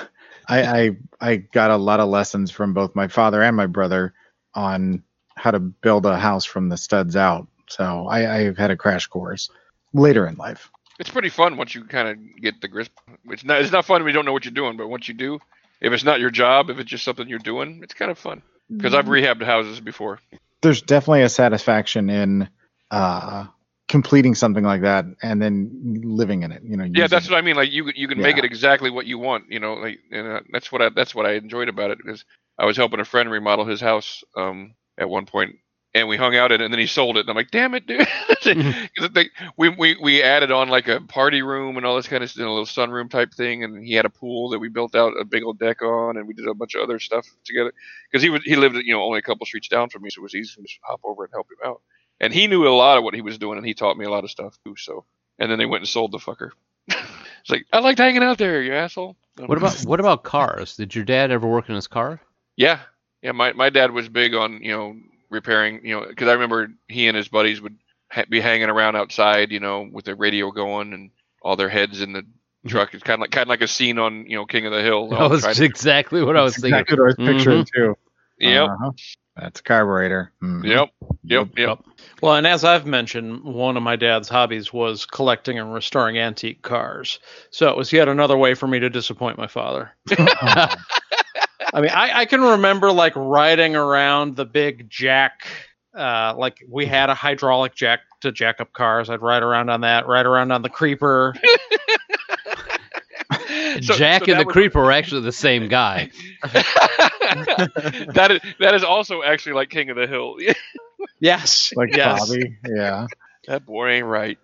I, I I got a lot of lessons from both my father and my brother on how to build a house from the studs out. So I, I had a crash course later in life. It's pretty fun once you kind of get the grip. It's not it's not fun when you don't know what you're doing, but once you do, if it's not your job, if it's just something you're doing, it's kind of fun. Because I've rehabbed houses before. There's definitely a satisfaction in uh, completing something like that and then living in it. You know. Yeah, that's it. what I mean. Like you, you can make it exactly what you want. You know, like and uh, that's what I that's what I enjoyed about it because I was helping a friend remodel his house um, at one point, and we hung out in it, and then he sold it, and I'm like, damn it, dude. they- we, we we added on like a party room and all this kind of stuff, a little sunroom type thing, and he had a pool that we built out a big old deck on, and we did a bunch of other stuff together because he was he lived you know only a couple streets down from me, so it was easy to just hop over and help him out. And he knew a lot of what he was doing, and he taught me a lot of stuff too. So, and then they went and sold the fucker. it's like I liked hanging out there, you asshole. What about what about cars? Did your dad ever work in his car? Yeah, yeah. My my dad was big on you know repairing. You know, because I remember he and his buddies would ha- be hanging around outside, you know, with their radio going and all their heads in the truck. It's kind of like kind of like a scene on you know King of the Hill. That was trying to- exactly what I was That's thinking. exactly what I was picturing too. Yep, Uh-huh. That's a carburetor. Mhm. yep, yep, yep. Well, and as I've mentioned, one of my dad's hobbies was collecting and restoring antique cars. So it was yet another way for me to disappoint my father. I mean, I, I can remember like riding around the big jack. Uh, like we had a hydraulic jack to jack up cars. I'd ride around on that, ride around on the creeper. So- Jack so and the was- Creeper are actually the same guy. that is that is also actually like King of the Hill. Yes, Like yes. Bobby. Yeah. that boy ain't right.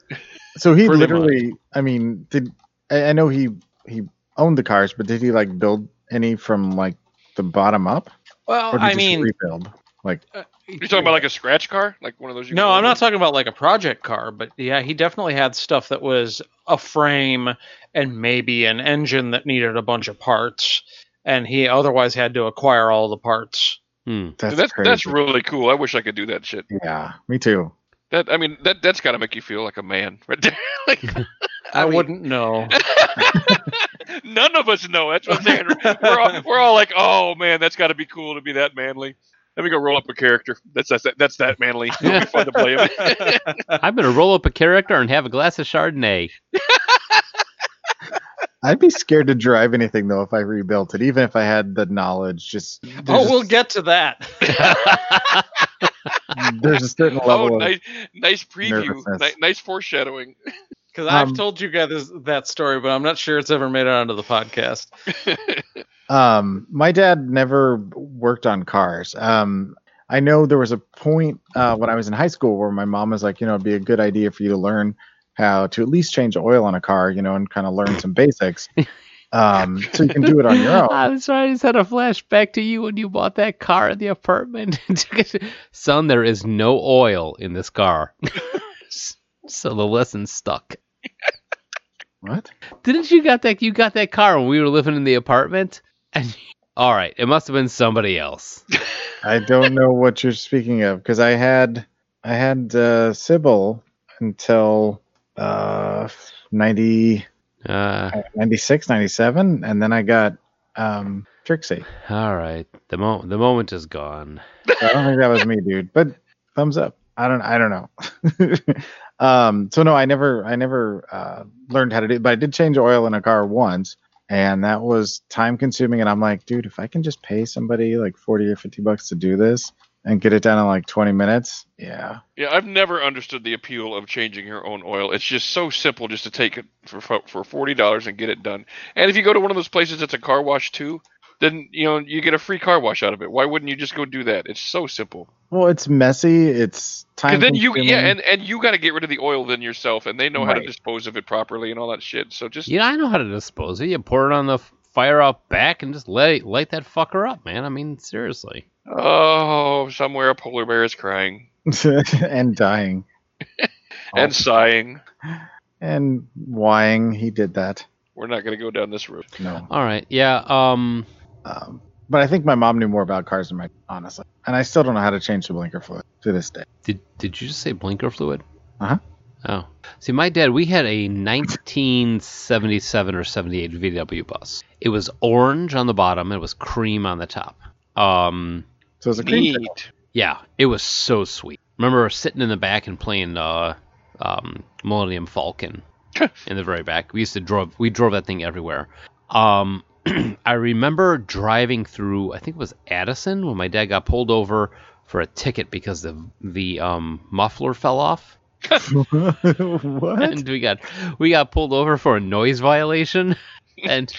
So he Pretty literally, I mean, did I, I know he he owned the cars, but did he like build any from like the bottom up, Well, or did he I just mean, rebuild? Like, you're talking about like a scratch car, like one of those? You No, I'm not order? talking about like a project car, but yeah, he definitely had stuff that was a frame and maybe an engine that needed a bunch of parts, and he otherwise had to acquire all the parts. Hmm. that's That's crazy. that's really cool. I wish I could do that shit. yeah, me too. That I mean, that that's got to make you feel like a man, right there. like, I, mean, wouldn't know. None of us know. That's what I'm saying. We're all, we're all like, oh man, that's got to be cool to be that manly. Let me go roll up a character. That's that's that, that's that manly. It'll be fun to play him. I'm gonna roll up a character and have a glass of Chardonnay. I'd be scared to drive anything though if I rebuilt it, even if I had the knowledge. Just oh, just- we'll get to that. there's a certain oh, level of nice, nice preview. nervousness. Nice foreshadowing. Because I've Um, told you guys that story, but I'm not sure it's ever made it onto the podcast. Um, my dad never worked on cars. Um, I know there was a point uh, when I was in high school where my mom was like, you know, it'd be a good idea for you to learn how to at least change oil on a car, you know, and kind of learn some basics. Um, so you can do it on your own. I'm sorry, I just had a flashback to you when you bought that car at the apartment. Son, there is no oil in this car. So the lesson stuck. What? Didn't you got that? You got that car when we were living in the apartment. And all right, it must have been somebody else. I don't know what you're speaking of because I had I had uh, Sybil until uh, 90, Uh, 96, 97, and then I got um, Trixie. all right, the mo- the moment is gone. I don't think that was me, dude. But thumbs up. I don't. I don't know. um. So no, I never. I never uh, learned how to do. It, but I did change oil in a car once, and that was time consuming. And I'm like, dude, if I can just pay somebody like forty or fifty bucks to do this and get it done in like twenty minutes, yeah. Yeah, I've never understood the appeal of changing your own oil. It's just so simple just to take it for for forty dollars and get it done. And if you go to one of those places that's a car wash too, then you know you get a free car wash out of it. Why wouldn't you just go do that? It's so simple. Well, it's messy. It's time. Because then you yeah, and and you got to get rid of the oil then yourself, and they know how to dispose of it properly and all that shit. So just Yeah, I know how to dispose of it. You pour it on the fire out back and just let it, light that fucker up, man. I mean, seriously. oh, somewhere a polar bear is crying and dying and sighing. and whying. He did that. We're not going to go down this road. No. All right, yeah. Um, Um, but I think my mom knew more about cars than my honestly, and I still don't know how to change the blinker fluid to this day. did did you just say blinker fluid? Uh-huh. Oh, see, my dad, we had a 1977 or 78 VW bus. It was orange on the bottom. It was cream on the top. Um, So it's a cream pickle. Neat. yeah, it was so sweet. Remember sitting in the back and playing uh, um, Millennium Falcon in the very back. We used to drove we drove that thing everywhere. Um, I remember driving through I think it was Addison when my dad got pulled over for a ticket because the the um, muffler fell off what? and we got we got pulled over for a noise violation. and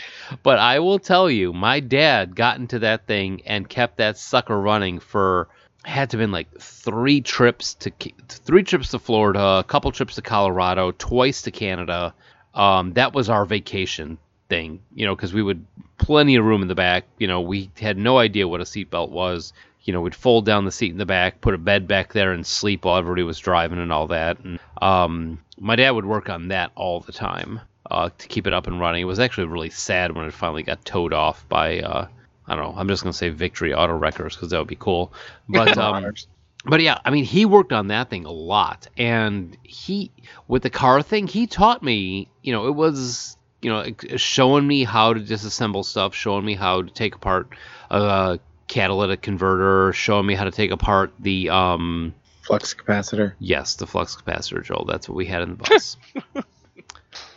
but I will tell you, my dad got into that thing and kept that sucker running for had to have been like three trips to three trips to Florida, a couple trips to Colorado, twice to Canada. Um, that was our vacation thing, you know, because we would plenty of room in the back. You know, we had no idea what a seatbelt was. You know, we'd fold down the seat in the back, put a bed back there, and sleep while everybody was driving and all that. And um, my dad would work on that all the time uh, to keep it up and running. It was actually really sad when it finally got towed off by. Uh, I don't know. I'm just gonna say Victory Auto Wreckers because that would be cool. But um, but yeah, I mean, he worked on that thing a lot, and he with the car thing, he taught me. You know, it was you know showing me how to disassemble stuff, showing me how to take apart a catalytic converter, showing me how to take apart the um Flux capacitor. yes the flux capacitor, Joel. That's what we had in the bus.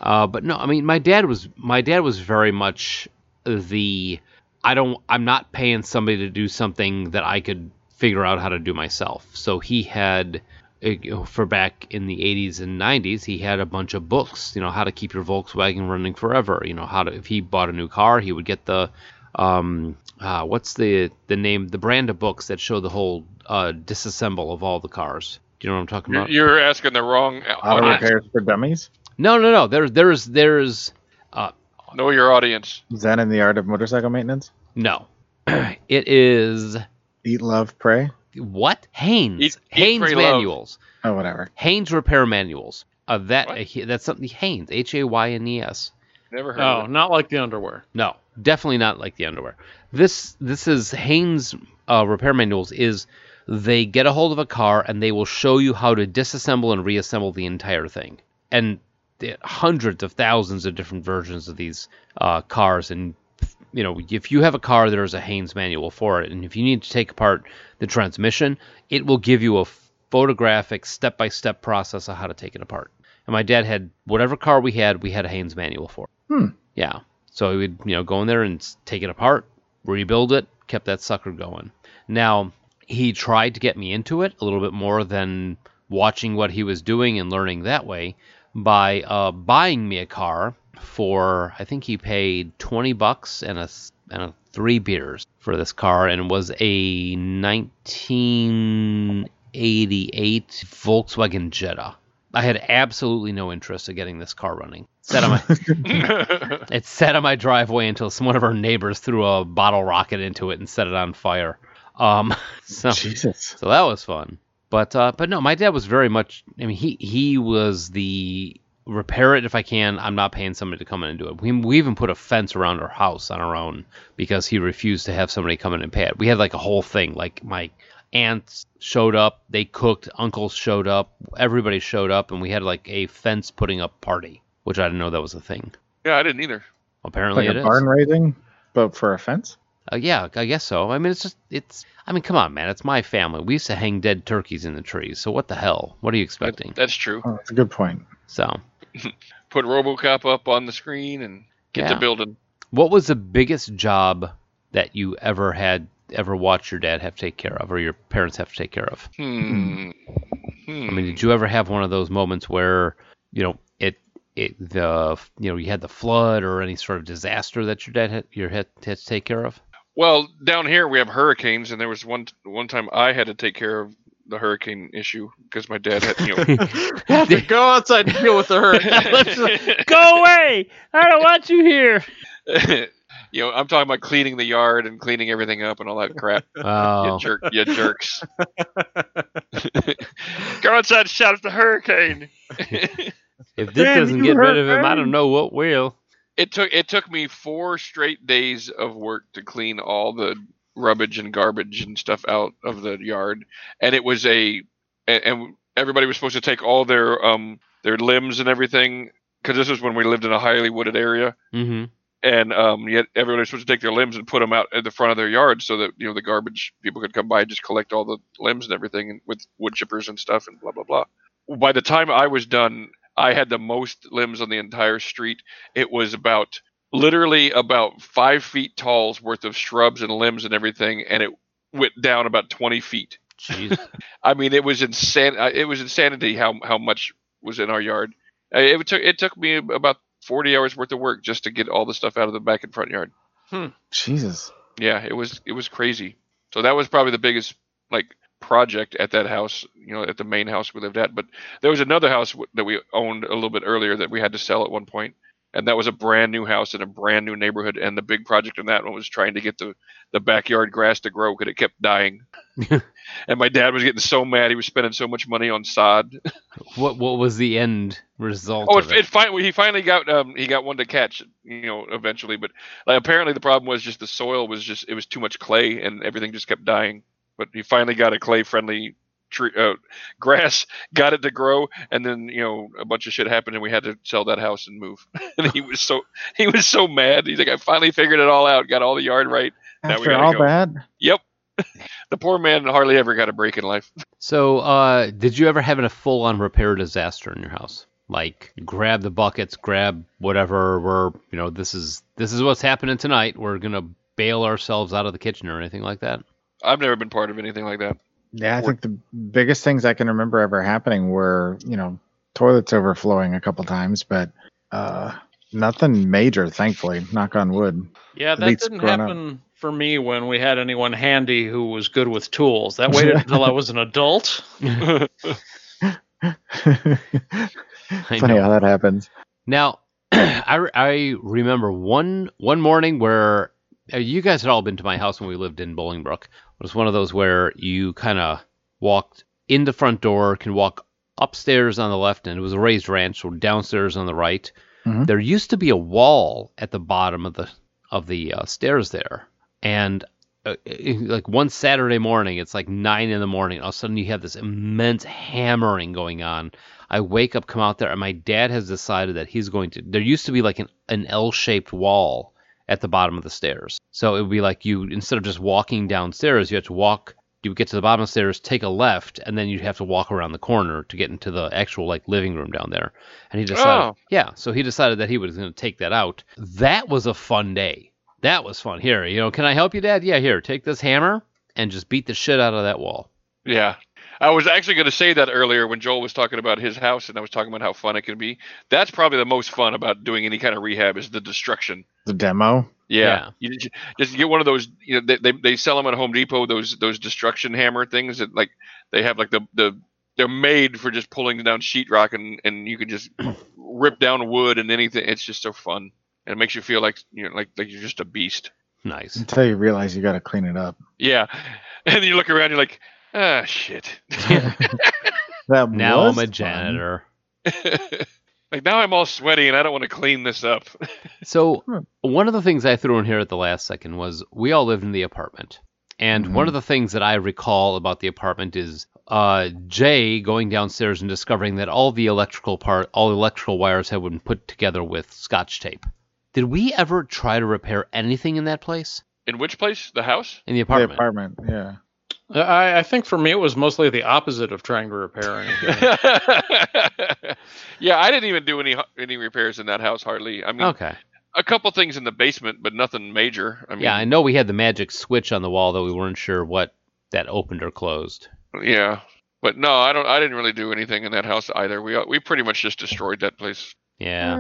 uh, but no, I mean, my dad was my dad was very much the I don't I'm not paying somebody to do something that I could figure out how to do myself. So he had for back in the 80s and 90s, he had a bunch of books, you know, how to keep your Volkswagen running forever, you know, how to if he bought a new car, he would get the um uh, what's the the name the brand of books that show the whole uh, disassemble of all the cars. Do you know what I'm talking about? you're asking the wrong Auto audience. repairs for dummies. No, no, no. There's there's there's uh Know your audience. Zen in the art of motorcycle maintenance. no. it is Eat, love, pray. What? Haynes. Eat- eat, Haynes pray, love. manuals. Oh, whatever. Haynes repair manuals. Uh, that uh, that's something Haynes H A Y N E S. Never heard Oh, of it. not like the underwear. No, definitely not like the underwear. This this is Haynes uh, repair manuals. Is they get a hold of a car and they will show you how to disassemble and reassemble the entire thing. And hundreds of thousands of different versions of these uh, cars. And you know, if you have a car, there's a Haynes manual for it. And if you need to take apart the transmission, it will give you a photographic step-by-step process of how to take it apart. And my dad had whatever car we had, we had a Haynes manual for. Yeah. So he would, you know, go in there and take it apart, rebuild it, kept that sucker going. Now, he tried to get me into it a little bit more than watching what he was doing and learning that way by uh, buying me a car for, I think he paid 20 bucks and a, s- and a three beers for this car and it was a 1988 Volkswagen Jetta. I had absolutely no interest in getting this car running. Sat on my it sat on my driveway until some one of our neighbors threw a bottle rocket into it and set it on fire. Um, so Jesus. so that was fun. But uh, but no, my dad was very much. I mean, he he was the repair it if I can. I'm not paying somebody to come in and do it. We we even put a fence around our house on our own because he refused to have somebody come in and pay it. We had like a whole thing. Like my aunts showed up, they cooked, uncles showed up, everybody showed up, and we had like a fence putting up party, which I didn't know that was a thing. yeah, I didn't either. Apparently Like it a is. barn raising, but for a fence. Uh, yeah, I guess so. I mean, it's just it's. I mean, come on, man. It's my family. We used to hang dead turkeys in the trees. So what the hell? What are you expecting? That's true. Oh, that's a good point. So, Put RoboCop up on the screen and get Yeah. the building. what was the biggest job that you ever had, ever watched your dad have to take care of, or your parents have to take care of? Hmm. Hmm. I mean, did you ever have one of those moments where, you know, it, it, the, you know, you had the flood or any sort of disaster that your dad had, your had, had to take care of? Well, down here we have hurricanes, and there was one one time I had to take care of the hurricane issue because my dad had, you know, Have to go outside and deal with the hurricane. Go away! I don't want you here. you know, I'm talking about cleaning the yard and cleaning everything up and all that crap. Oh, You jerk, you jerks. Go outside and shout at the hurricane. if this Dad, doesn't you get rid of him, I don't know what will. it took it took me four straight days of work to clean all the rubbish and garbage and stuff out of the yard, and it was a and, everybody was supposed to take all their um their limbs and everything because this was when we lived in a highly wooded area. Mm-hmm. and um, yet everybody was supposed to take their limbs and put them out at the front of their yard so that you know the garbage people could come by and just collect all the limbs and everything and with wood chippers and stuff and blah blah blah. By the time I was done, I had the most limbs on the entire street. It was about literally about five feet tall's worth of shrubs and limbs and everything, and it went down about twenty feet. Jeez. I mean, it was insane. uh, It was insanity how how much was in our yard. Uh, It took it took me about forty hours worth of work just to get all the stuff out of the back and front yard. Jesus. Yeah, it was it was crazy. So that was probably the biggest like project at that house, you know, at the main house we lived at. But there was another house w- that we owned a little bit earlier that we had to sell at one point, and that was a brand new house in a brand new neighborhood. And the big project in that one was trying to get the the backyard grass to grow because it kept dying. and my dad was getting so mad he was spending so much money on sod. what what was the end result Oh, of it, it fin- he finally got um he got one to catch, you know, eventually. But like, apparently the problem was just the soil was just it was too much clay and everything just kept dying. But he finally got a clay friendly tree uh, grass, got it to grow, and then you know a bunch of shit happened and we had to sell that house and move. and he was so he was so mad. He's like, I finally figured it all out, got all the yard right. Now we After gotta all go. that, Yep. the poor man hardly ever got a break in life. So, uh, did you ever have a full-on repair disaster in your house? Like, grab the buckets, grab whatever. We're, you know, this is this is what's happening tonight. We're gonna bail ourselves out of the kitchen or anything like that. I've never been part of anything like that. Yeah, I think the biggest things I can remember ever happening were, you know, toilets overflowing a couple times, but uh, nothing major, thankfully. Knock on wood. Yeah, that least didn't grown up. happen for me when we had anyone handy who was good with tools. That waited until I was an adult. Funny how that happens. Now, I, I remember one one morning where uh, you guys had all been to my house when we lived in Bolingbrook. It was one of those where you kind of walked in the front door, can walk upstairs on the left, and it was a raised ranch, so downstairs on the right. Mhm. There used to be a wall at the bottom of the of the uh, stairs there, and uh, it- like one Saturday morning, it's like nine in the morning. All of a sudden, you have this immense hammering going on. I wake up, come out there, and my dad has decided that he's going to. There used to be like an, an L-shaped wall at the bottom of the stairs, so it would be like you instead of just walking downstairs, you have to walk. You would get to the bottom of the stairs, take a left, and then you'd have to walk around the corner to get into the actual like living room down there. And he decided, Oh. yeah, so he decided that he was going to take that out. That was a fun day. That was fun. Here, you know, can I help you, Dad? Yeah, here, take this hammer and just beat the shit out of that wall. Yeah. I was actually going to say that earlier when Joel was talking about his house and I was talking about how fun it can be. That's probably the most fun about doing any kind of rehab is the destruction. The demo. Yeah. You just, just get one of those, you know, they, they, they sell them at Home Depot, those, those destruction hammer things that like, they have like the, the, they're made for just pulling down sheetrock and, and you can just rip down wood and anything. It's just so fun. And it makes you feel like, you know, like, like you're just a beast. Nice. Until you realize you got to clean it up. Yeah. And you look around, you're like, ah, shit. That Now I'm a janitor. like now I'm all sweaty and I don't want to clean this up. So one of the things I threw in here at the last second was we all lived in the apartment, and one Mhm. of the things that I recall about the apartment is uh, Jay going downstairs and discovering that all the electrical part, all the electrical wires had been put together with scotch tape. Did we ever try to repair anything in that place? In which place? The house? In the apartment. The apartment? apartment, yeah. I, I think for me it was mostly the opposite of trying to repair anything. yeah, I didn't even do any any repairs in that house hardly. I mean, Okay. a couple things in the basement, but nothing major. I mean, Yeah, I know we had the magic switch on the wall, though we weren't sure what that opened or closed. yeah. But no, I don't. I didn't really do anything in that house either. We we pretty much just destroyed that place. Yeah.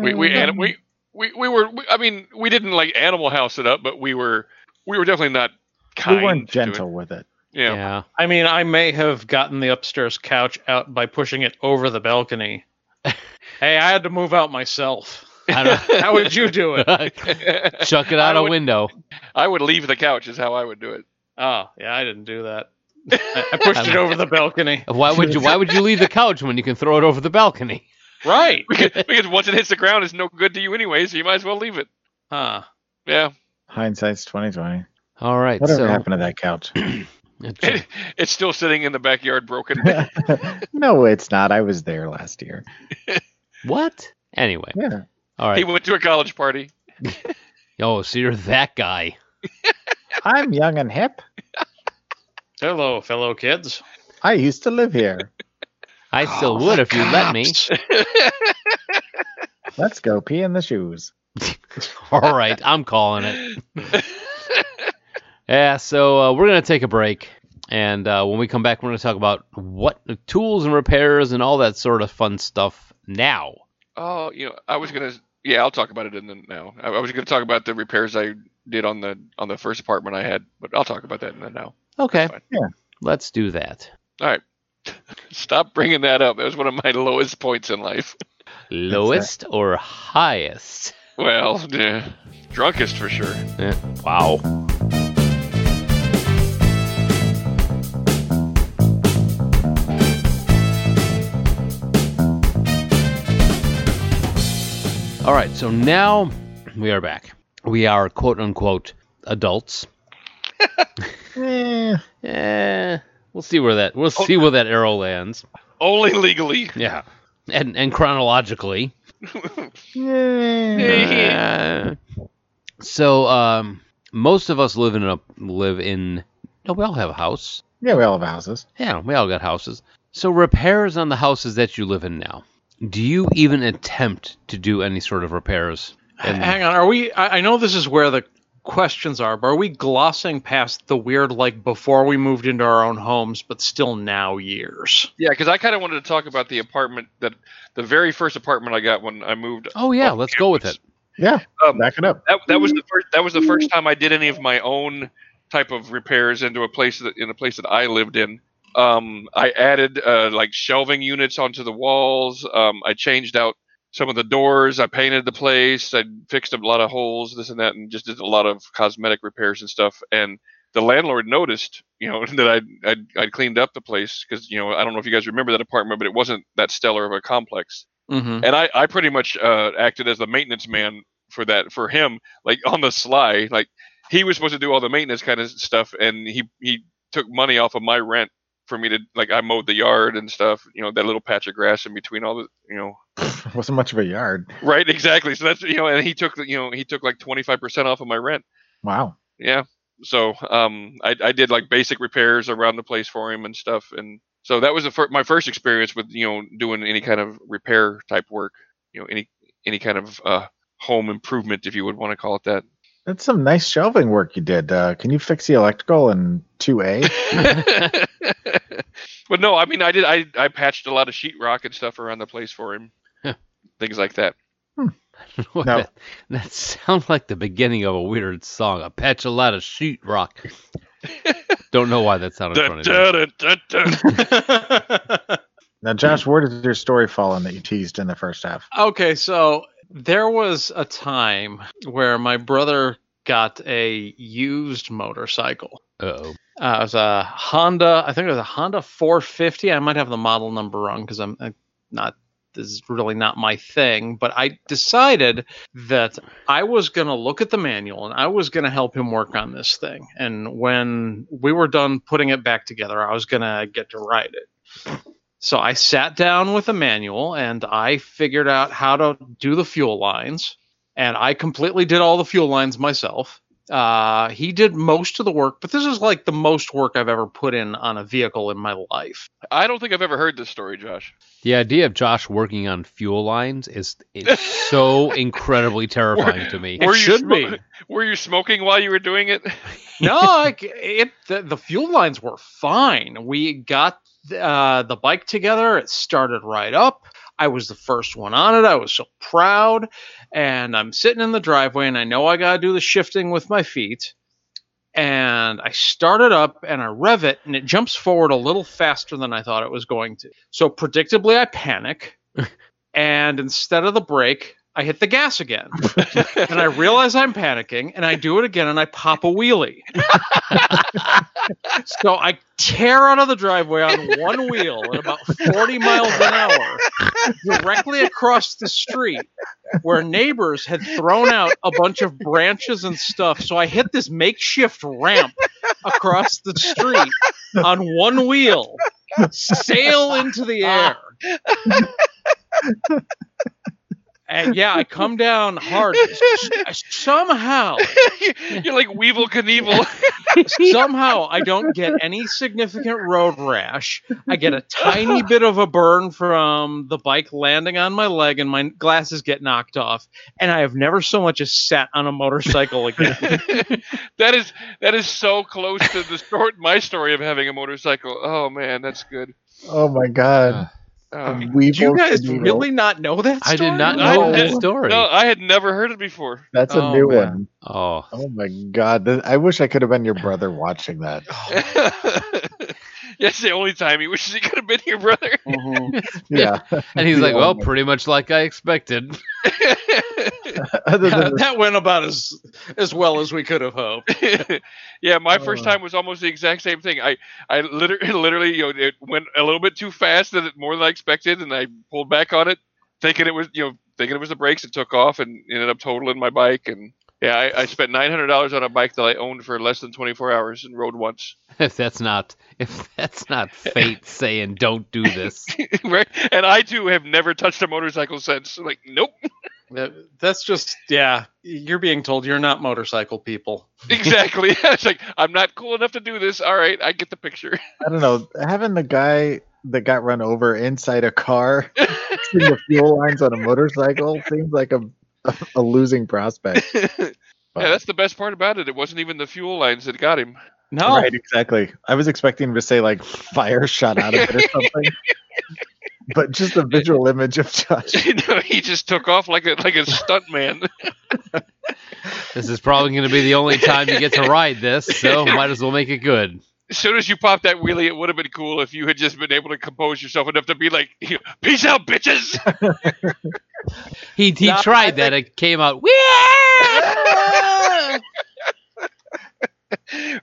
We we and we we we were. We, I mean, we didn't like Animal House it up, but we were we were definitely not kind. we weren't to it. gentle with it. Yeah. Yeah. I mean, I may have gotten the upstairs couch out by pushing it over the balcony. hey, I had to move out myself. How would you do it? Chuck it out I a would- window. I would leave the couch is how I would do it. Oh, yeah, I didn't do that. I, I pushed it over the balcony. Why would you? Why would you leave the couch when you can throw it over the balcony? Right. because, because once it hits the ground, it's no good to you anyway, so you might as well leave it. Huh. Yeah, Hindsight's twenty twenty. All right. Whatever so happened to that couch? it, it's still sitting in the backyard, broken. no, it's not. I was there last year. what? Anyway. Yeah. All He went to a college party. Oh, so you're that guy. I'm young and hip. Hello, fellow kids. I used to live here. I still oh, would if you let me. Let's go pee in the shoes. All right. I'm calling it. Yeah. So uh, we're gonna take a break. And uh, when we come back, we're going to talk about what tools and repairs and all that sort of fun stuff now. Oh, you know, I was gonna. Yeah, I'll talk about it in the now. I, I was gonna talk about the repairs I did on the on the first apartment I had, but I'll talk about that in the now. Okay. Yeah. Let's do that. All right. Stop bringing that up. That was one of my lowest points in life. Lowest or highest? Well, yeah, drunkest for sure. Eh, wow. All right, so now we are back. We are quote unquote adults. Eh, Eh, we'll see where that we'll see where that arrow lands. Only legally. Yeah, and and chronologically. eh. Uh, so um, most of us live in a live in. No, we all have a house. Yeah, we all have houses. Yeah, we all got houses. So repairs on the houses that you live in now. Do you even attempt to do any sort of repairs? And- Hang on, are we? I, I know this is where the questions are, but are we glossing past the weird, like before we moved into our own homes, but still now years? Yeah, because I kind of wanted to talk about the apartment that the very first apartment I got when I moved. Oh yeah, let's go with it. Yeah, Um, back it up. that that was the first that was the first time I did any of my own type of repairs into a place that in a place that I lived in. Um, I added uh, like shelving units onto the walls. Um, I changed out some of the doors. I painted the place. I fixed a lot of holes, this and that, and just did a lot of cosmetic repairs and stuff. And the landlord noticed, you know, that I'd I'd, I'd cleaned up the place because you know I don't know if you guys remember that apartment, but it wasn't that stellar of a complex Mm-hmm. and I, I pretty much uh, acted as the maintenance man for that for him like on the sly like he was supposed to do all the maintenance kind of stuff and he he took money off of my rent for me to like i mowed the yard and stuff you know that little patch of grass in between all the you know Wasn't much of a yard. right exactly so that's you know and he took you know he took like 25% off of my rent Wow. yeah so um i, I did like basic repairs around the place for him and stuff and so that was the fir- my first experience with you know doing any kind of repair type work you know any any kind of uh home improvement if you would want to call it that That's some nice shelving work you did. Uh, can you fix the electrical in 2A? but no i mean i did i i patched a lot of sheetrock and stuff around the place for him things like that hmm. No. that, that sounds like the beginning of a weird song. A patch a lot of sheetrock. Don't know why that sounded Dun, funny. dun, dun. now, Josh, where did your story fall in that you teased in the first half? Okay, so there was a time where my brother got a used motorcycle. Uh-oh. Uh, it was a Honda. I think it was a Honda 450. I might have the model number wrong because I'm, i not. This is really not my thing. But I decided that I was going to look at the manual and I was going to help him work on this thing. And when we were done putting it back together, I was going to get to ride it. So I sat down with a manual and I figured out how to do the fuel lines. And I completely did all the fuel lines myself. Uh, he did most of the work, but this is like the most work I've ever put in on a vehicle in my life. i don't think i've ever heard this story josh The idea of Josh working on fuel lines is it's so incredibly terrifying to me. Were you should smo- be. were you smoking while you were doing it no, like it, the, the fuel lines were fine. We got uh, the bike together. It started right up. I was the first one on it. I was so proud. And I'm sitting in the driveway, and I know I got to do the shifting with my feet. And I start it up and I rev it, and it jumps forward a little faster than I thought it was going to. So, predictably, I panic. and instead of the brake, I hit the gas again. and I realize I'm panicking, and I do it again, and I pop a wheelie. so I tear out of the driveway on one wheel at about 40 miles an hour, directly across the street, where neighbors had thrown out a bunch of branches and stuff. So I hit this makeshift ramp across the street on one wheel, sail into the air. And yeah, I come down hard. Somehow, You're like Evel Knievel. somehow I don't get any significant road rash. I get a tiny bit of a burn from the bike landing on my leg and my glasses get knocked off. And I have never so much as sat on a motorcycle again. that is that is so close to the story, my story of having a motorcycle. Oh man, that's good. Oh my god. Uh, Uh, Oh, Did you guys Knievel. really not know that Story? I did not know did- that story. no, I had never heard it before. That's a Oh, new man. one. Oh, Oh my god. I wish I could have been your brother watching that. That's the only time he wishes he could have been here, brother. Mhm. Yeah. and he's like, well, pretty much like I expected. Other than the- that went about as as well as we could have hoped. yeah, my first Uh. time was almost the exact same thing. I, I literally, literally, you know, it went a little bit too fast than it, more than I expected, and I pulled back on it, thinking it was, you know, thinking it was the brakes, and took off, and ended up totaling my bike. And yeah, I, I spent nine hundred dollars on a bike that I owned for less than twenty four hours and rode once. if that's not if that's not fate saying don't do this. right? And I too have never touched a motorcycle since. Like, nope, that's just yeah. You're being told you're not motorcycle people. exactly. it's like I'm not cool enough to do this. All right, I get the picture. I don't know. Having the guy that got run over inside a car, seeing the fuel lines on a motorcycle seems like a a losing prospect. yeah, that's the best part about it. It wasn't even the fuel lines that got him. No, Right, exactly. I was expecting him to say like fire shot out of it or something. but just the visual image of Josh. you know, he just took off like a like a stunt man. This is probably going to be the only time you get to ride this, so might as well make it good. As soon as you popped that wheelie, it would have been cool if you had just been able to compose yourself enough to be like, "Peace out, bitches." He he No, I tried that. It came out.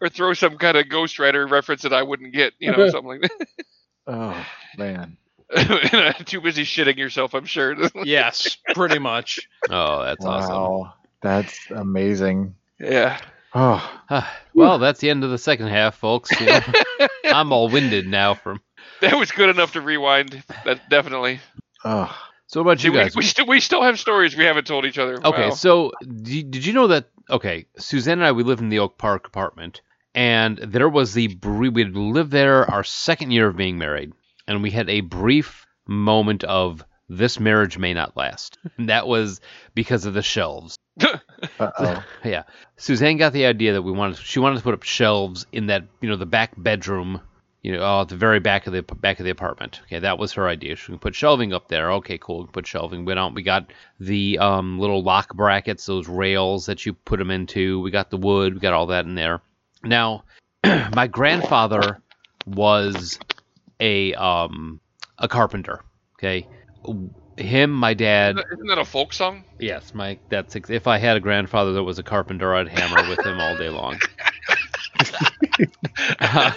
or throw some kind of Ghost Rider reference that I wouldn't get, you know, something like that. Oh man. that. Too busy shitting yourself, I'm sure. yes, pretty much. Oh, that's awesome. That's amazing. yeah. Oh, Ah, well, that's the end of the second half, folks. You know, I'm all winded now from. That was good enough to rewind. That definitely. oh. So what about See, you we, guys? we still we still have stories we haven't told each other. Okay, Wow. so d- did you know that? Okay, Suzanne and I we lived in the Oak Park apartment, and there was the br- we had lived there our second year of being married, and we had a brief moment of this marriage may not last. And that was because of the shelves. Oh. Yeah, Suzanne got the idea that we wanted she wanted to put up shelves in that you know the back bedroom. You know, oh, at the very back of the back of the apartment. Okay, that was her idea. She can put shelving up there. Okay, cool. We can put shelving. Went out. We got the um, little lock brackets, those rails that you put them into. We got the wood. We got all that in there. Now, my grandfather was a um, a carpenter. Okay, him, my dad. Isn't that a folk song? Yes, my that's if I had a grandfather that was a carpenter, I'd hammer with him all day long. Uh,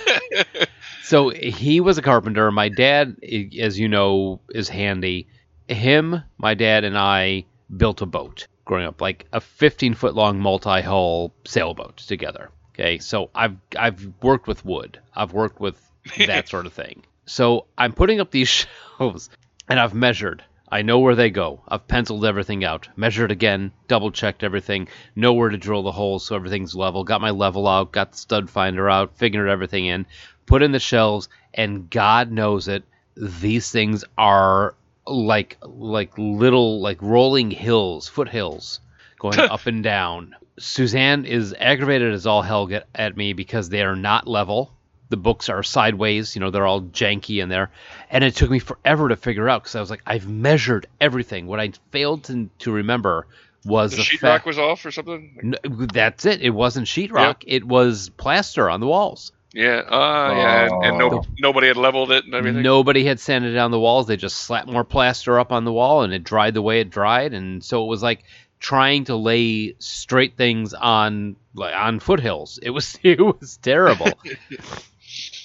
so he was a carpenter. My dad, as you know, is handy. Him, my dad, and I built a boat growing up, like a 15 foot long multi hull sailboat together. Okay, so I've I've worked with wood. I've worked with that sort of thing. So I'm putting up these shelves, and I've measured. I know where they go. I've penciled everything out, measured again, double checked everything, know where to drill the holes so everything's level. Got my level out, got the stud finder out, figured everything in, put in the shelves, and God knows it, these things are like like little like rolling hills, foothills, going up and down. Suzanne is aggravated as all hell get at me because they are not level. The books are sideways, you know, they're all janky in there. And it took me forever to figure out because I was like, I've measured everything. What I failed to, to remember was The the sheetrock fact. was off or something. N- that's it. It wasn't sheetrock. It was plaster on the walls. Yeah. Uh, yeah. And, and no, Oh. nobody had leveled it and everything. Nobody had sanded down the walls. They just slapped more plaster up on the wall, and it dried the way it dried. And so it was like trying to lay straight things on like on foothills. It was it was terrible.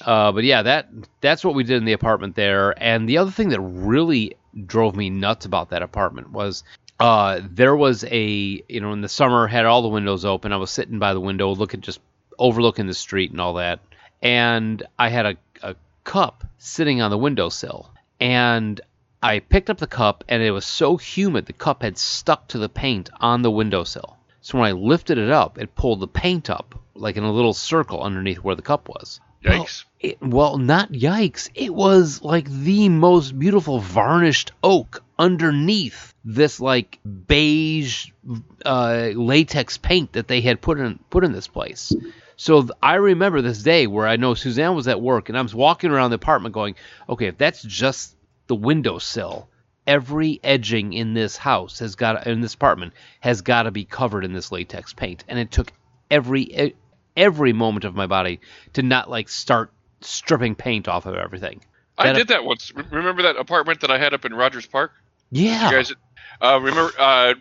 uh, but yeah, that that's what we did in the apartment there. And the other thing that really drove me nuts about that apartment was uh, there was a you know in the summer had all the windows open. I was sitting by the window, looking just overlooking the street and all that, and I had a, a cup sitting on the windowsill, and I picked up the cup and it was so humid the cup had stuck to the paint on the windowsill. So when I lifted it up, it pulled the paint up like in a little circle underneath where the cup was. Well, Yikes. it, well, not yikes. It was like the most beautiful varnished oak underneath this like beige uh, latex paint that they had put in put in this place. So th- I remember this day where I know Suzanne was at work and I was walking around the apartment going, okay, if that's just the windowsill, every edging in this house has got in this apartment has got to be covered in this latex paint, and it took every every moment of my body to not like start stripping paint off of everything. I That- did that once. Remember that apartment that I had up in Rogers Park? Yeah, You guys, uh, remember uh,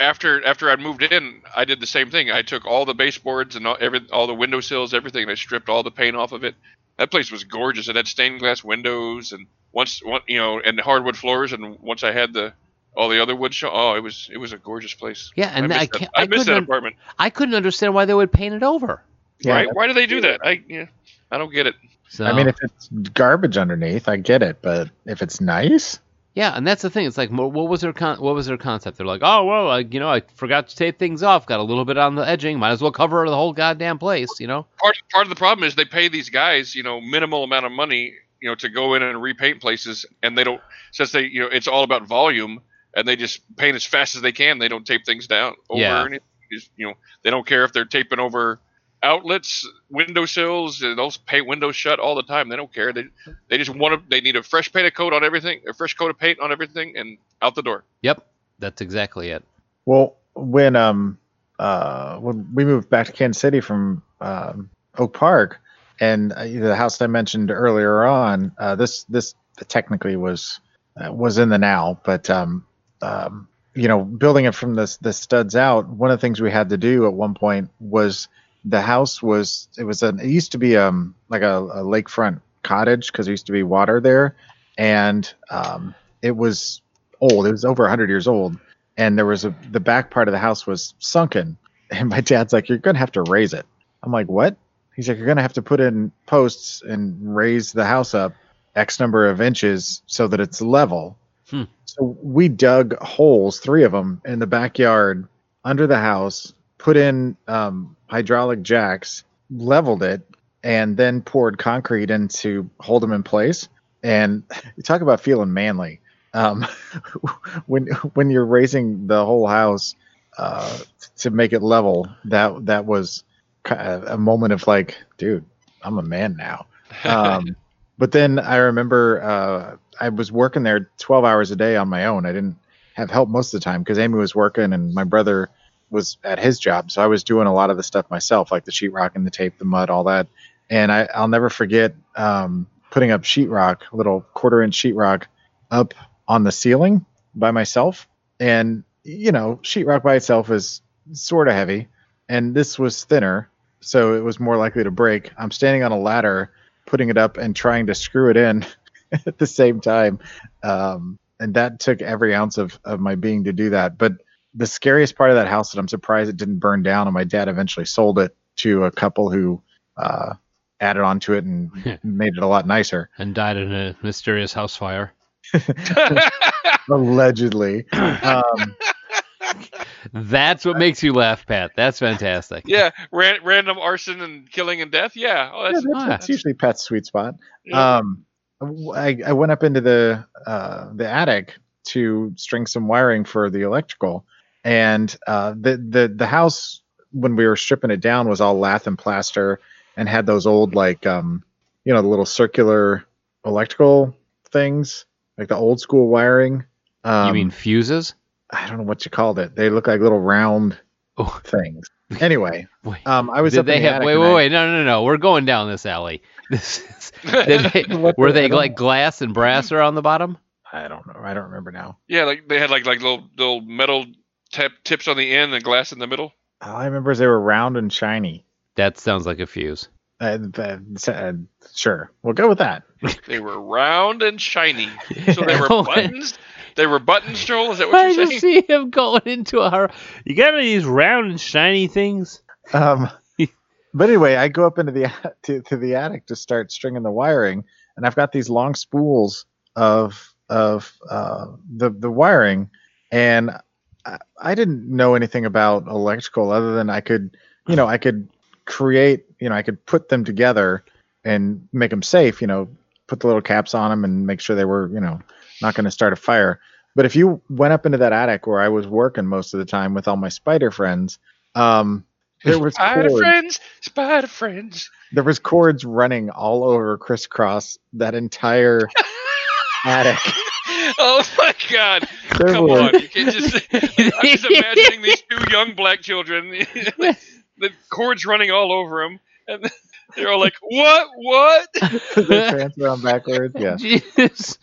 after after I moved in, I did the same thing. I took all the baseboards and all, every, all the windowsills, everything, and I stripped all the paint off of it. That place was gorgeous. It had stained glass windows and once, one, you know, and hardwood floors. And once I had the all the other wood, show, oh, it was it was a gorgeous place. yeah, and I I, missed that, can't. I I, missed that couldn't. apartment. I couldn't understand why they would paint it over. Yeah, Why, why do they do that? I yeah, I don't get it. So I mean, if it's garbage underneath, I get it, but if it's nice, Yeah, and that's the thing. It's like, what was their con- what was their concept? They're like, oh well, I, you know, I forgot to tape things off. Got a little bit on the edging. Might as well cover the whole goddamn place. You know? part part of the problem is they pay these guys, you know, minimal amount of money, you know, to go in and repaint places, and they don't since they, you know, it's all about volume, and they just paint as fast as they can. They don't tape things down over Yeah. or anything. Just, you know, they don't care if they're taping over outlets, windowsills, and those paint windows shut all the time. They don't care. They they just want to. They need a fresh paint coat on everything, a fresh coat of paint on everything, and out the door. Yep, that's exactly it. well, when um uh when we moved back to Kansas City from um, Oak Park, and uh, the house I mentioned earlier on, uh, this this technically was uh, was in the now, but um um you know building it from the the studs out. One of the things we had to do at one point was the house was it was an it used to be um like a, a lakefront cottage because there used to be water there, and um it was old. It was over 100 years old, and there was a the back part of the house was sunken. And my dad's like, "You're gonna have to raise it." I'm like, "What?" He's like, "You're gonna have to put in posts and raise the house up X number of inches so that it's level." Hmm. So we dug holes, three of them, in the backyard under the house, put in um, hydraulic jacks, leveled it, and then poured concrete in to hold them in place. And you talk about feeling manly. Um, when when you're raising the whole house uh, to make it level, that that was a moment of like, dude, I'm a man now. Um, but then I remember uh, I was working there 12 hours a day on my own. I didn't have help most of the time because Amy was working and my brother was at his job. So I was doing a lot of the stuff myself, like the sheetrock and the tape, the mud, all that. And I, I'll never forget um, putting up sheetrock, little quarter inch sheetrock, up on the ceiling by myself. And, you know, sheetrock by itself is sort of heavy. And this was thinner. So it was more likely to break. I'm standing on a ladder, putting it up and trying to screw it in at the same time. Um, and that took every ounce of, of my being to do that. But the scariest part of that house that I'm surprised it didn't burn down, and my dad eventually sold it to a couple who uh, added onto it and made it a lot nicer. And died in a mysterious house fire. Allegedly. Um, That's what makes you laugh, Pat. That's fantastic. yeah, ran, random arson and killing and death. Yeah, oh, yeah, that's, that's, ah, that's usually Pat's sweet spot. yeah. Um, I, I went up into the uh, the attic to string some wiring for the electrical, and uh, the the the house when we were stripping it down was all lath and plaster and had those old like um you know the little circular electrical things like the old school wiring. Um, you mean fuses? I don't know what you called it. They look like little round Oh, things. Anyway, wait. um, I was Did up they in the have? attic Wait, wait, I- wait! No, no, no! We're going down this alley. This is, they, were they like glass and brass around the bottom? I don't know. I don't remember now. yeah, like they had like like little little metal tip, tips on the end and glass in the middle. All I remember is they were round and shiny. That sounds like a fuse. Uh, uh, uh, sure, we'll go with that. They were round and shiny. So they were buttons. They were buttons, Joel. Is that what I you're just saying? see him going into a. You got any of these round and shiny things? Um, but anyway, I go up into the to, to the attic to start stringing the wiring, and I've got these long spools of of uh, the the wiring, and I, didn't know anything about electrical other than I could, you know, I could create, you know, I could put them together and make them safe. You know, put the little caps on them and make sure they were, you know, not going to start a fire. But if you went up into that attic where I was working most of the time with all my spider friends, um, there was Spider cords, friends, spider friends. there was cords running all over crisscross that entire attic. oh my god! Come on, you can't just. I'm just imagining these two young black children, the cords running all over them, and they're all like, "What? What?" their pants around backwards. Yeah. Jesus.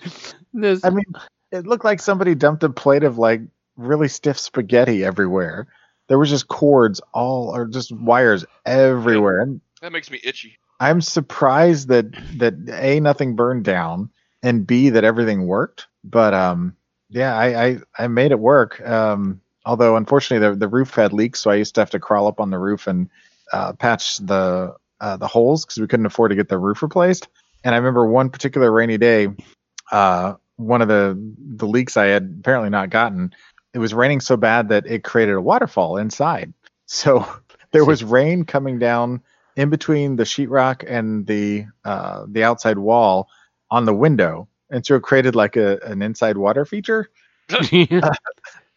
This, I mean, it looked like somebody dumped a plate of like really stiff spaghetti everywhere. There was just cords all, or just wires everywhere. And That makes me itchy. I'm surprised that that a nothing burned down, and b that everything worked. But um, yeah, I I, I made it work. Um, although unfortunately the the roof had leaks, so I used to have to crawl up on the roof and uh, patch the uh, the holes because we couldn't afford to get the roof replaced. And I remember one particular rainy day, uh, one of the the leaks I had apparently not gotten. It was raining so bad that it created a waterfall inside. So there was rain coming down in between the sheetrock and the uh, the outside wall on the window, and so it created like a an inside water feature.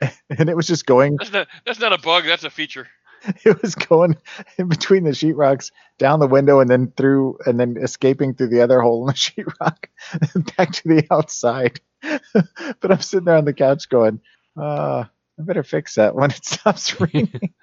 And it was just going, That's not. That's not a bug. That's a feature. it was going in between the sheetrocks, down the window, and then through, and then escaping through the other hole in the sheetrock, back to the outside. but I'm sitting there on the couch going, uh, I better fix that when it stops raining.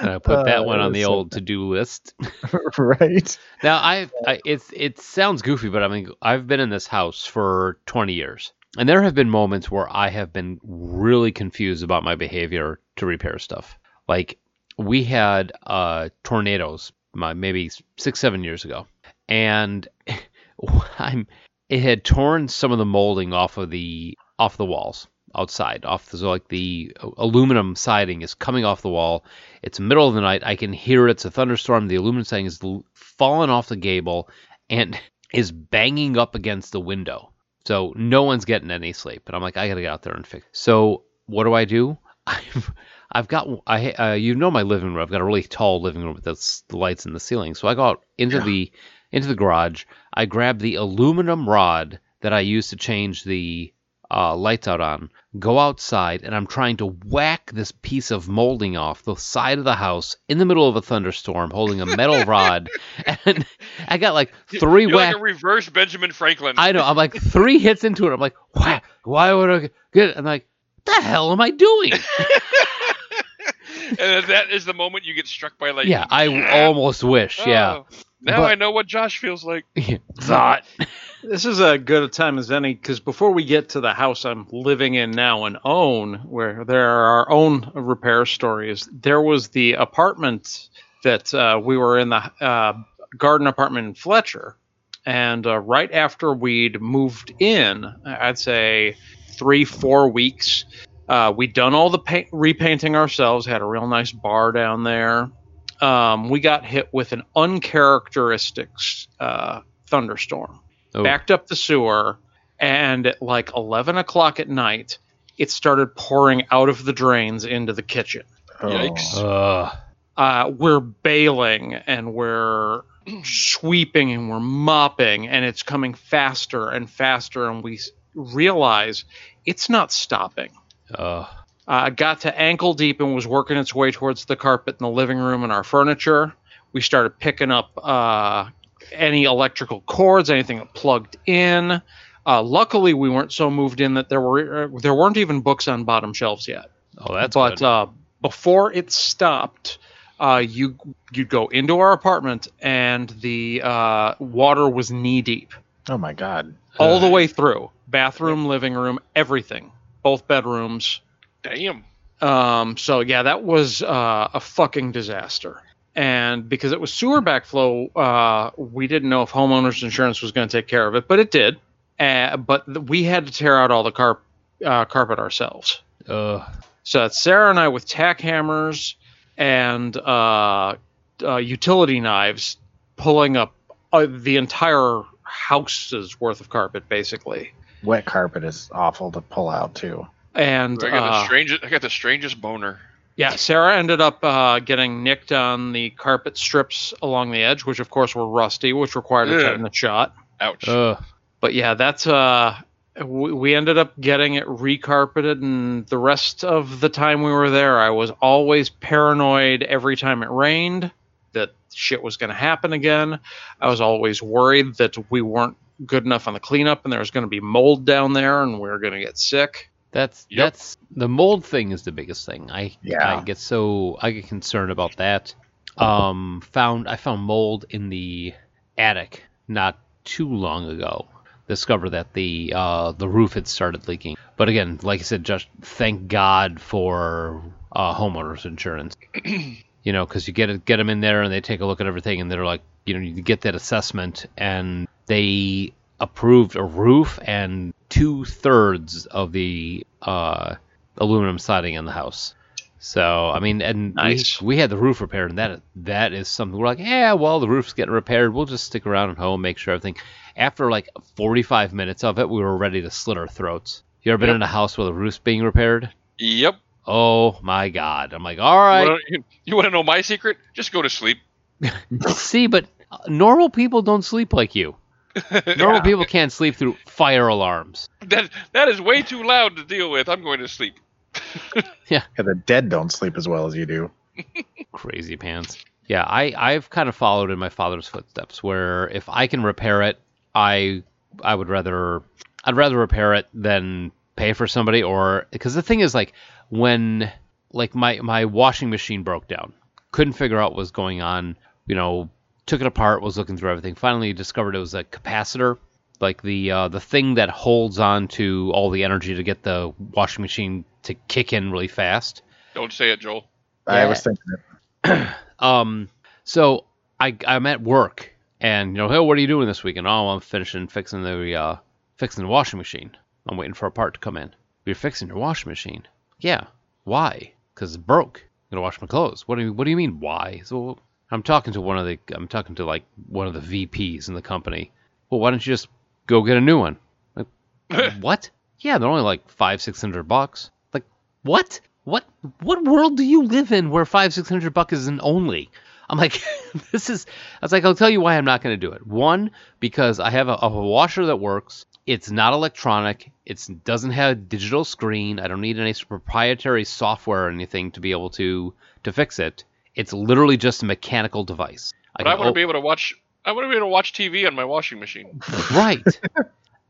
I put that Uh, one on the old to-do list. right? Now I've I, it's it sounds goofy, but I mean I've been in this house for 20 years, and there have been moments where I have been really confused about my behavior to repair stuff. Like we had uh, tornadoes, my, maybe six seven years ago, and I'm it had torn some of the molding off of the off the walls outside off the so like the aluminum siding is coming off the wall. It's middle of the night. I can hear it. it's a thunderstorm. The aluminum siding is falling off the gable and is banging up against the window. So no one's getting any sleep and i'm like i gotta get out there and fix it. so what do i do? I've i've got i uh, you know my living room. I've got a really tall living room with the, lights in the ceiling. So i go out into the into the garage. I grab the aluminum rod that i use to change the uh, lights out on, go outside, and I'm trying to whack this piece of molding off the side of the house in the middle of a thunderstorm, holding a metal rod, and I got like 3 You're whack. like a reverse Benjamin Franklin. I know. I'm like three hits into it. I'm like, why? Why would I get? it? I'm like, the hell am I doing? and that is the moment you get struck by lightning. yeah, I almost wish. Yeah, Oh, now But- I know what Josh feels like. thought. This is a good a time as any because before we get to the house I'm living in now and own, where there are our own repair stories, there was the apartment that uh, we were in the uh, garden apartment in Fletcher. And uh, right after we'd moved in, I'd say three, four weeks, uh, we'd done all the paint, repainting ourselves, had a real nice bar down there. Um, we got hit with an uncharacteristic uh, thunderstorm Oh. backed up the sewer, and at like 11 o'clock at night, it started pouring out of the drains into the kitchen. Yikes. Ugh. Uh, we're bailing and we're sweeping and we're mopping, and it's coming faster and faster, and we realize it's not stopping. Ugh. Uh, got to ankle deep and was working its way towards the carpet in the living room and our furniture. We started picking up uh, any electrical cords, anything that plugged in. Uh, luckily, we weren't so moved in that there were uh, there weren't even books on bottom shelves yet. Oh, that's but good. uh, before it stopped, uh, you you'd go into our apartment and the uh, water was knee deep Oh my god. all the way through bathroom, living room, everything, both bedrooms. Damn. Um, so yeah, that was uh, a fucking disaster. And because it was sewer backflow, uh, we didn't know if homeowners insurance was going to take care of it, but it did. Uh, but th- we had to tear out all the car- uh, carpet ourselves. Ugh. So it's Sarah and I with tack hammers and uh, uh, utility knives pulling up uh, the entire house's worth of carpet, basically. Wet carpet is awful to pull out too. And I got the uh, strangest. I got the strangest boner. yeah, Sarah ended up uh, getting nicked on the carpet strips along the edge, which of course were rusty, which required a Ugh. tetanus shot. Ouch. Ugh. But yeah, that's uh, we, we ended up getting it recarpeted, and the rest of the time we were there, I was always paranoid every time it rained that shit was going to happen again. I was always worried that we weren't good enough on the cleanup, and there's going to be mold down there, and we're going to get sick. That's Yep. that's the mold thing is the biggest thing. I Yeah. I get so I get concerned about that. Um, found I found mold in the attic not too long ago. Discovered that the uh, the roof had started leaking. But again, like I said, just thank God for uh, homeowners insurance. you know, because you get it, get them in there and they take a look at everything and they're like, you know, you get that assessment and they approved a roof and two thirds of the uh, aluminum siding in the house. So I mean, and Nice. we, we had the roof repaired, and that that is something we're like, yeah, well, the roof's getting repaired. We'll just stick around at home, make sure everything. After like 45 minutes of it, we were ready to slit our throats. You ever been Yep. in a house where the roof's being repaired? Yep. Oh my God! I'm like, all right. You want to know my secret? Just go to sleep. See, but normal people don't sleep like you. Normal people can't sleep through fire alarms. That that is way too loud to deal with. I'm going to sleep. Yeah, the dead don't sleep as well as you do. Crazy pants. Yeah, I I've kind of followed in my father's footsteps where if I can repair it, I I would rather I'd rather repair it than pay for somebody or because the thing is like when like my my washing machine broke down, couldn't figure out what was going on, you know, took it apart, was looking through everything, finally discovered it was a capacitor, like the uh, the thing that holds on to all the energy to get the washing machine to kick in really fast. Don't say it, Joel. I was thinking it. Um, so I I'm at work, and you know, hey, what are you doing this weekend? Oh, I'm finishing fixing the uh fixing the washing machine. I'm waiting for a part to come in. You're fixing your washing machine? Yeah. Why? Because it's broke. I'm gonna wash my clothes. What do you What do you mean? Why? So I'm talking to one of the I'm talking to like one of the VPs in the company. Well, why don't you just go get a new one? Like, what? Yeah, they're only like five six hundred bucks. Like what? What what world do you live in where five six hundred bucks is an only? I'm like, this is. I was like, I'll tell you why I'm not going to do it. One, because I have a, a washer that works. It's not electronic. It doesn't have a digital screen. I don't need any proprietary software or anything to be able to to fix it. It's literally just a mechanical device. But I can want to op- be able to watch. I want to be able to watch TV on my washing machine. right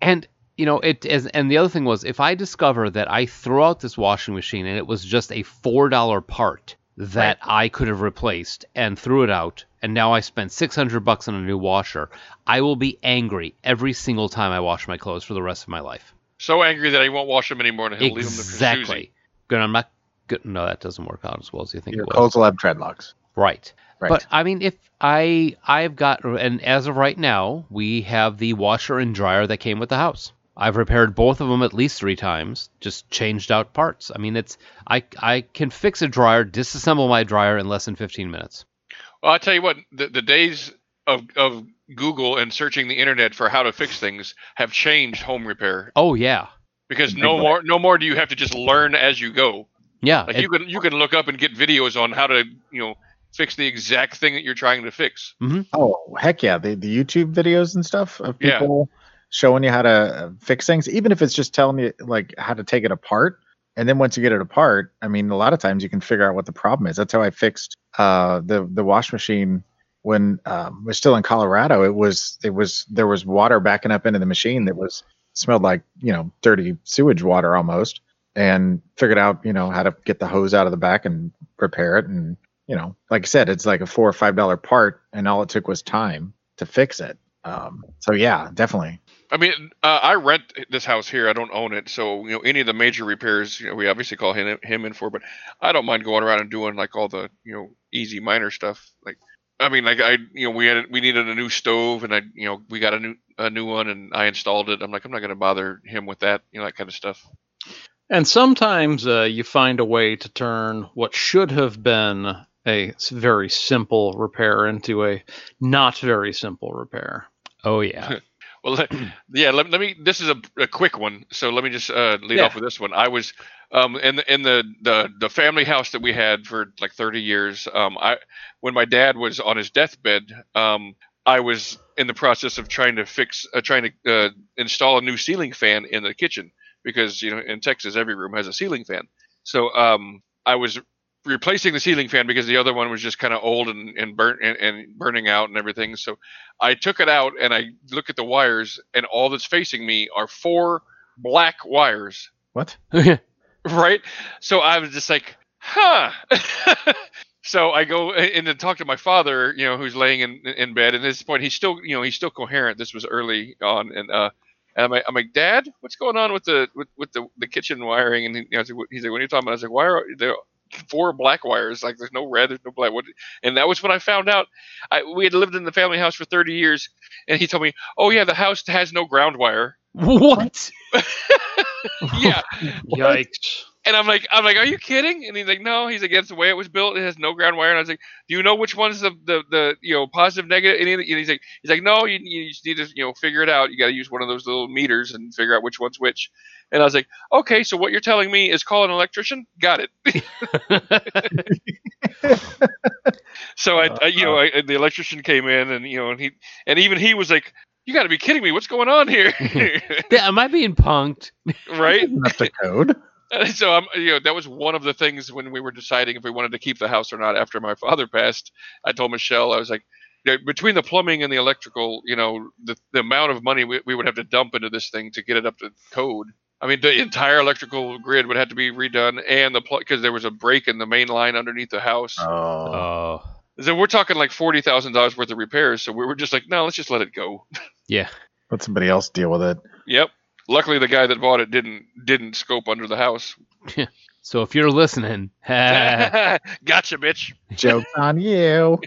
and you know it as and the other thing was if i discover that i throw out this washing machine and it was just a four dollar part that i could have replaced and threw it out and now i spent 600 bucks on a new washer i will be angry every single time i wash my clothes for the rest of my life So angry that I won't wash them anymore, and he'll leave them to exactly good i'm not good no that doesn't work out as well as you think Your it will clothes will have dreadlocks. Right. Right. But I mean, if I I've got and as of right now, we have the washer and dryer that came with the house. I've repaired both of them at least three times, just changed out parts. I mean, it's I I can fix a dryer, disassemble my dryer in less than 15 minutes. Well, I tell you what, the, the days of of Google and searching the internet for how to fix things have changed home repair Oh yeah, because no more no more do you have to just learn as you go. Yeah. Like it- you can you can look up and get videos on how to you know fix the exact thing that you're trying to fix. Oh heck yeah! The the YouTube videos and stuff of Yeah. people showing you how to uh, fix things, even if it's just telling you like how to take it apart. And then once you get it apart, I mean, a lot of times you can figure out what the problem is. That's how I fixed uh, the the wash machine when um, we're still in Colorado. It was it was there was water backing up into the machine that was smelled like you know dirty sewage water almost, and figured out you know how to get the hose out of the back and repair it. And you know, like I said, it's like a four or five dollar part, and all it took was time to fix it. Um, so yeah, definitely. I mean, uh, I rent this house here. I don't own it, so you know any of the major repairs, you know, we obviously call him him in for. But I don't mind going around and doing like all the you know easy minor stuff. Like, I mean, like I you know we had we needed a new stove, and I you know we got a new a new one, and I installed it. I'm like I'm not going to bother him with that, you know, that kind of stuff. And sometimes uh, you find a way to turn what should have been a very simple repair into a not very simple repair. oh yeah. Well, let, yeah. Let, let me. This is a, a quick one, so let me just uh, lead Yeah. off with this one. I was um, in the, in the, the the family house that we had for like 30 years. Um, I when my dad was on his deathbed, um, I was in the process of trying to fix, uh, trying to uh, install a new ceiling fan in the kitchen because you know in Texas every room has a ceiling fan. So um, I was replacing the ceiling fan because the other one was just kind of old and, and burnt and, and burning out and everything. So I took it out and I look at the wires and all that's facing me are four black wires. What? Right? So I was just like, huh. so I go in and talk to my father, you know, who's laying in in bed. And at this point, he's still, you know, he's still coherent. This was early on, and uh, and I'm like, I'm like, Dad, what's going on with the with, with the, the kitchen wiring? And he, you know, was like, what- he's like, what are you talking about? I was like, why are there four black wires? Like, there's no red, there's no black. What? And that was when I found out. I we had lived in the family house for 30 years, and he told me, oh yeah, the house has no ground wire. what? Yeah. Yikes. And I'm like, I'm like, are you kidding? And he's like, no. He's like, that's the way it was built. It has no ground wire. And I was like, do you know which one's the the, the you know positive, negative? And he's like, he's like, no, you, you just need to you know figure it out. You got to use one of those little meters and figure out which one's which. And I was like, okay, so what you're telling me is call an electrician? Got it. so I, I you know, I, the electrician came in and you know, and he and even he was like, you got to be kidding me. What's going on here? Yeah, Am I being punked? right? That's the code. And so I'm, you know, that was one of the things when we were deciding if we wanted to keep the house or not after my father passed. I told Michelle, I was like, you know, between the plumbing and the electrical, you know, the, the amount of money we, we would have to dump into this thing to get it up to code. I mean, the entire electrical grid would have to be redone, and the because there was a break in the main line underneath the house. Oh. Oh, So we're talking like forty thousand dollars worth of repairs. So we were just like, no, let's just let it go. yeah. Let somebody else deal with it. Yep. Luckily, the guy that bought it didn't didn't scope under the house. So if you're listening, gotcha, bitch. Joke's on you.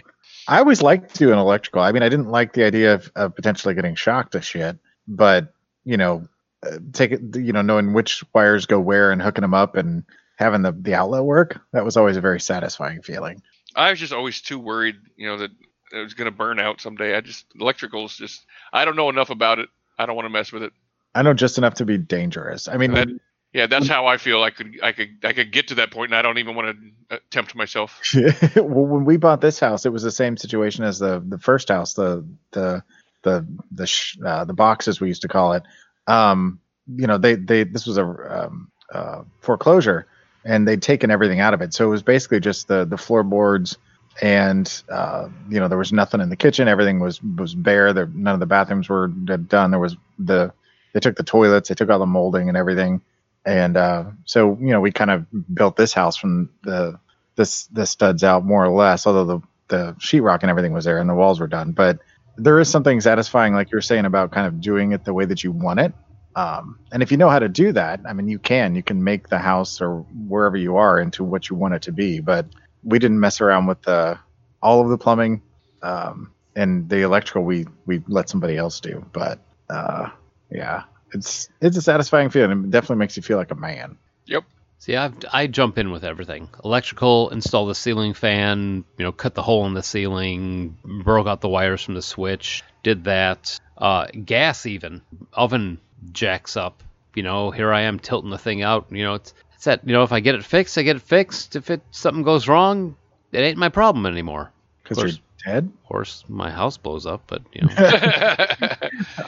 I always liked doing electrical. I mean, I didn't like the idea of, of potentially getting shocked to shit, but you know, uh, take it, you know, knowing which wires go where and hooking them up and having the the outlet work. That was always a very satisfying feeling. I was just always too worried, you know, that it was going to burn out someday. I just electricals just I don't know enough about it. I don't want to mess with it. I know just enough to be dangerous. I mean, That- Yeah, that's how I feel. I could I could I could get to that point, and I don't even want to tempt myself. well, when we bought this house, it was the same situation as the the first house, the the the the sh- uh, the boxes we used to call it. Um, you know, they they this was a um, uh, foreclosure, and they'd taken everything out of it, so it was basically just the the floorboards, and uh, you know there was nothing in the kitchen. Everything was was bare. There, none of the bathrooms were done. There was the they took the toilets, they took all the molding and everything, and uh, so you know we kind of built this house from the this the studs out more or less, although the the sheetrock and everything was there and the walls were done. But there is something satisfying, like you're saying, about kind of doing it the way that you want it. Um, and if you know how to do that, I mean, you can you can make the house or wherever you are into what you want it to be. But we didn't mess around with the all of the plumbing um, and the electrical. We we let somebody else do. But uh, yeah, it's it's a satisfying feeling. It definitely makes you feel like a man. Yep. See, I've, I jump in with everything. Electrical, install the ceiling fan, you know, cut the hole in the ceiling, broke out the wires from the switch, did that. Uh, gas even, oven jacks up. You know, here I am tilting the thing out. You know, it's, it's that, you know, if I get it fixed, I get it fixed. If it something goes wrong, it ain't my problem anymore. Because Of you're course. Dead. Of course, my house blows up, but, you know.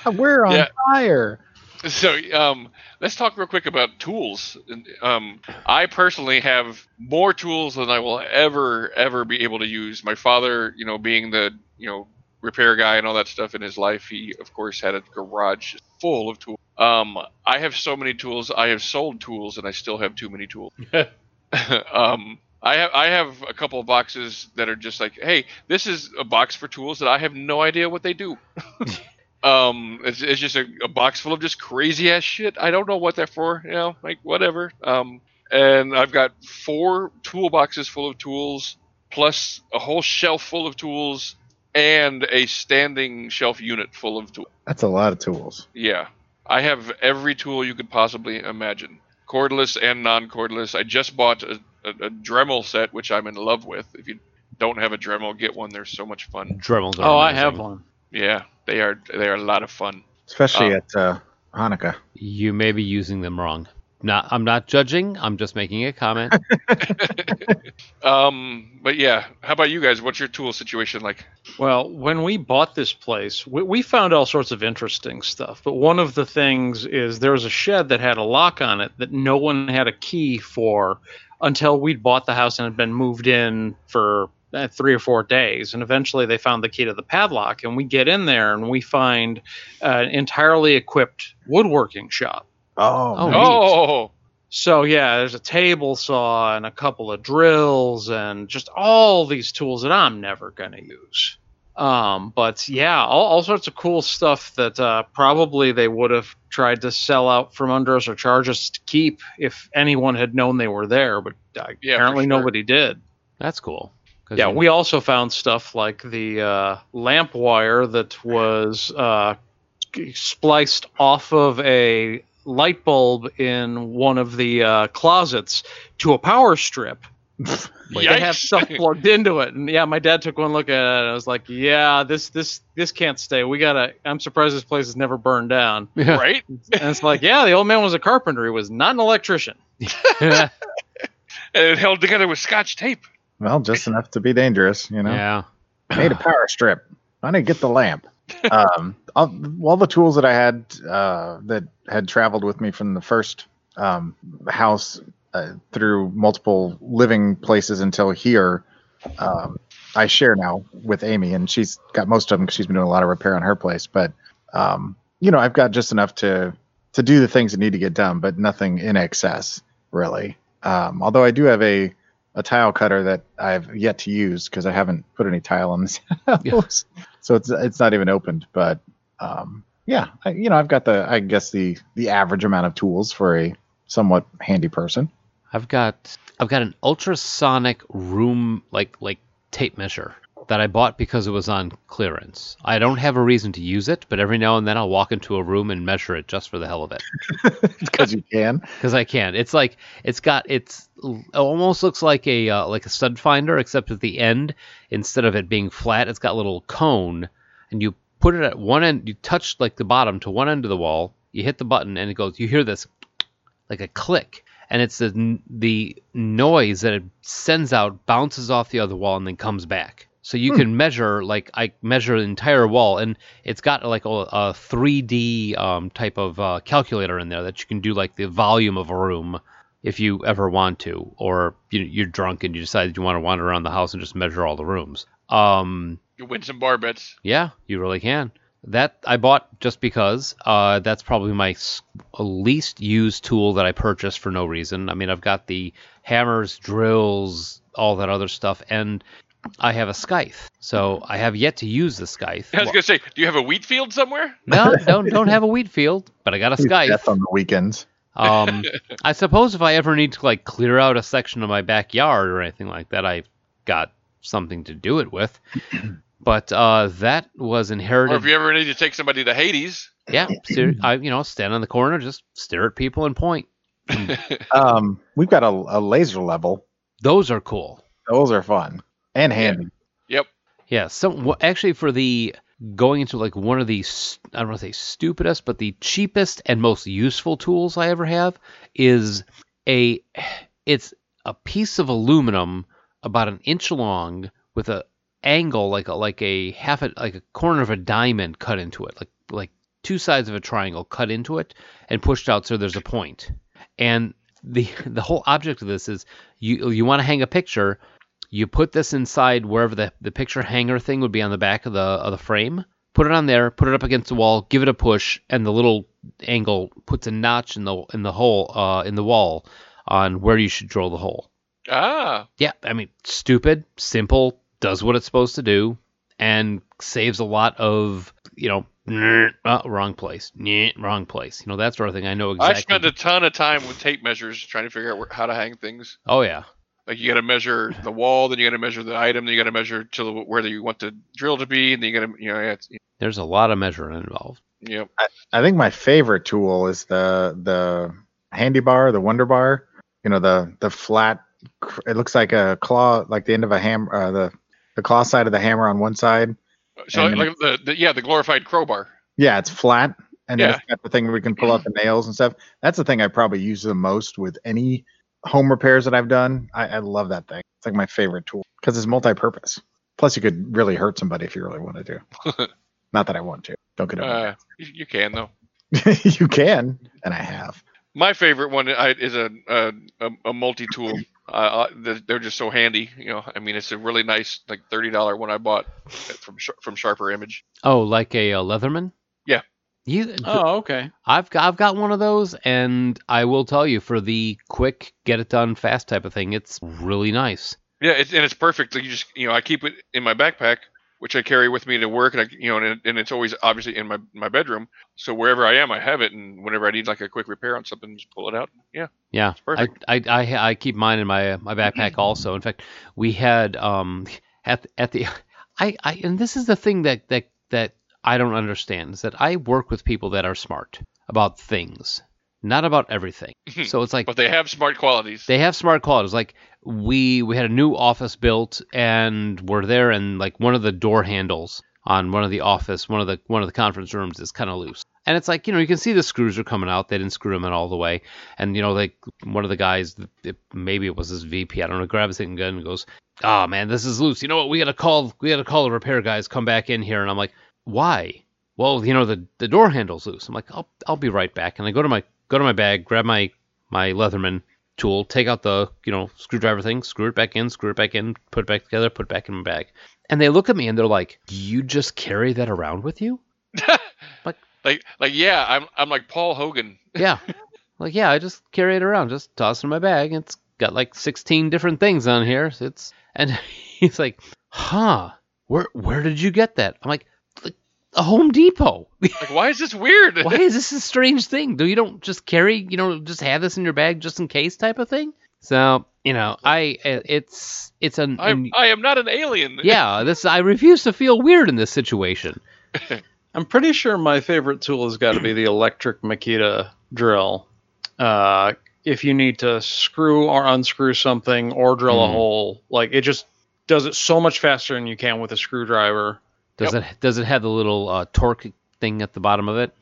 We're on Yeah. fire. so um, let's talk real quick about tools. Um, I personally have more tools than I will ever ever be able to use. My father, you know, being the you know repair guy and all that stuff in his life, he of course had a garage full of tools. Um, I have so many tools. I have sold tools, and I still have too many tools. um, I have I have a couple of boxes that are just like, hey, this is a box for tools that I have no idea what they do. um, it's, it's just a, a box full of just crazy ass shit. I don't know what they're for. You know, like whatever. Um, and I've got four toolboxes full of tools, plus a whole shelf full of tools, and a standing shelf unit full of tools. That's a lot of tools. Yeah, I have every tool you could possibly imagine, cordless and non-cordless. I just bought a, a, a Dremel set, which I'm in love with. If you don't have a Dremel, get one. They're so much fun. Dremels are Oh, I have one. Yeah, they are. They are a lot of fun. especially Oh. at uh, Hanukkah. You may be using them wrong. Not, I'm not judging. I'm just making a comment. Um, but yeah, how about you guys? What's your tool situation like? Well, when we bought this place, we, we found all sorts of interesting stuff. But one of the things is there was a shed that had a lock on it that no one had a key for until we'd bought the house and had been moved in for uh, three or four days. And eventually they found the key to the padlock. And we get in there and we find an entirely equipped woodworking shop. Oh, Oh, nice. Oh, So yeah, there's a table saw and a couple of drills and just all these tools that I'm never gonna use. Um, but yeah, all, all sorts of cool stuff that uh, probably they would have tried to sell out from under us or charge us to keep if anyone had known they were there. But uh, Yeah, apparently sure. nobody did. That's cool. Yeah, you- we also found stuff like the uh, lamp wire that was uh, spliced off of a light bulb in one of the uh, closets to a power strip. They have stuff plugged into it, and yeah, my dad took one look at it, and I was like, "Yeah, this this this can't stay. We gotta." I'm surprised this place has never burned down. right? And it's like, yeah, the old man was a carpenter. He was not an electrician. And it held together with scotch tape. Well, just enough to be dangerous, you know. yeah. Made a power strip. I didn't get the lamp. um, all, all the tools that I had uh, that had traveled with me from the first um, house uh, through multiple living places until here, um, I share now with Amy, and she's got most of them because she's been doing a lot of repair on her place. But um, you know, I've got just enough to to do the things that need to get done, but nothing in excess, really. Um, although I do have a a tile cutter that I've yet to use because I haven't put any tile on this house, so it's it's not even opened. But um, yeah, I, you know, I've got the I guess the the average amount of tools for a somewhat handy person. I've got I've got an ultrasonic room like like tape measure that I bought because it was on clearance. I don't have a reason to use it, but every now and then I'll walk into a room and measure it just for the hell of it because you can. because I can. It's like it's got it's it almost looks like a uh, like a stud finder except at the end instead of it being flat, it's got a little cone and you put it at one end, you touch like the bottom to one end of the wall, you hit the button and it goes you hear this like a click and it's the the noise that it sends out bounces off the other wall and then comes back. So you can measure like I measure the entire wall, and it's got like a, a 3D um, type of uh, calculator in there that you can do like the volume of a room if you ever want to, or you, you're drunk and you decide you want to wander around the house and just measure all the rooms. Um, You win some bar bets. yeah, you really can. That I bought just because. Uh, that's probably my least used tool that I purchased for no reason. I mean, I've got the hammers, drills, all that other stuff, and I have a scythe. So I have yet to use the scythe. I was gonna say, do you have a wheat field somewhere? No, don't don't have a wheat field, but I got a Use scythe. death on the weekends. Um, I suppose if I ever need to like clear out a section of my backyard or anything like that, I've got something to do it with. But uh, that was inherited. Or if you ever need to take somebody to Hades? Yeah, stare, I you know stand on the corner, just stare at people and point. Um, we've got a, a laser level. Those are cool. Those are fun and handy. Yep. Yeah, So wh- actually for the going into like one of the I don't want to say stupidest, but the cheapest and most useful tools I ever have is a it's a piece of aluminum about an inch long with a angle like a like a half a like a corner of a diamond cut into it, like like two sides of a triangle cut into it and pushed out so there's a point. And the the whole object of this is you you want to hang a picture you put this inside wherever the, the picture hanger thing would be on the back of the of the frame. Put it on there, put it up against the wall, give it a push, and the little angle puts a notch in the in the hole uh, in the wall on where you should drill the hole. Ah, Yeah, I mean, stupid, simple, does what it's supposed to do, and saves a lot of you know, uh, wrong place, wrong place, you know that sort of thing. I know exactly. I spent a ton of time with tape measures trying to figure out where, how to hang things. oh yeah, Like you got to measure the wall, then you got to measure the item, then you got to measure to the, where you want the drill to be, and then you got to, you know, yeah, it's, there's a lot of measuring involved. yep. I think my favorite tool is the the handy bar, the Wonder Bar. You know, the the flat. It looks like a claw, like the end of a hammer. Uh, the the claw side of the hammer on one side. So And- like the, the yeah, the glorified crowbar. Yeah, it's flat, and then Yeah. it's got the thing where we can pull out the nails and stuff. That's the thing I probably use the most with any home repairs that I've done. I, I love that thing. It's like my favorite tool because it's multi-purpose. Plus, you could really hurt somebody if you really wanted to. Not that I want to. Don't get it. Uh, you, can though. you can, and I have. My favorite one is a a, a, a multi tool. Uh, uh, they're- they're just so handy. You know, I mean, it's a really nice like thirty dollar one I bought from Sh- from Sharper Image. Oh, like a, uh Leatherman? Yeah. You, Oh, okay. I've got, I've got one of those, and I will tell you, for the quick, get it done fast type of thing, it's really nice. Yeah, it's, and it's perfect. Like you just you know, I keep it in my backpack, which I carry with me to work, and I you know, and, and it's always obviously in my my bedroom. So wherever I am, I have it, and whenever I need like a quick repair on something, just pull it out. Yeah, Yeah, I, perfect. I, I I keep mine in my my backpack also. In fact, we had um at at the I, I and this is the thing that that that I don't understand is that I work with people that are smart about things, not about everything. so it's like but they have smart qualities. they have smart qualities. Like we we had a new office built and we're there and like one of the door handles on one of the office, one of the one of the conference rooms is kind of loose. And it's like, you know, you can see the screws are coming out. They didn't screw them in all the way. And you know, like one of the guys, it, maybe it was his VP, I don't know, grabs and gun and goes, "Oh man, this is loose. You know what? We gotta call, we gotta call the repair guys. Come back in here." And I'm like, "Why?" Well, you know, the the door handle's loose. I'm like, "I'll I'll be right back." And I go to my go to my bag, grab my my Leatherman tool, take out the you know screwdriver thing, screw it back in, screw it back in, put it back together, put it back in my bag. And they look at me and they're like, "You just carry that around with you?" like like like yeah, I'm I'm like Paul Hogan. Yeah. like, yeah, I just carry it around, just toss it in my bag. It's got like 16 different things on here. It's and he's like, "Huh? Where where did you get that?" I'm like, "Like a Home Depot." Like why is this weird? Why is this a strange thing? Do you don't just carry, you know, just have this in your bag just in case type of thing? So, you know, I it's it's an, I'm, an I am not an alien. yeah, this I refuse to feel weird in this situation. I'm pretty sure my favorite tool has got to be the electric Makita drill. Uh, if you need to screw or unscrew something or drill a Hmm. hole, like it just does it so much faster than you can with a screwdriver. Does it does it have the little uh, torque thing at the bottom of it?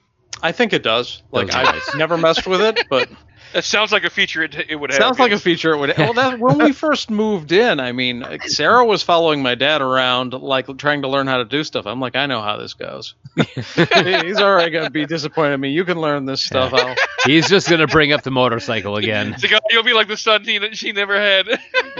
I think it does. Like I've nice. never messed with it, but That sounds like a feature it, it would have. sounds like a feature it would. Have. Well, that when we first moved in, I mean, Sarah was following my dad around, like trying to learn how to do stuff. I'm like, I know how this goes. He's already gonna be disappointed in me. You can learn this stuff. I'll, He's just gonna bring up the motorcycle again. Like, oh, you'll be like the son he, she never had.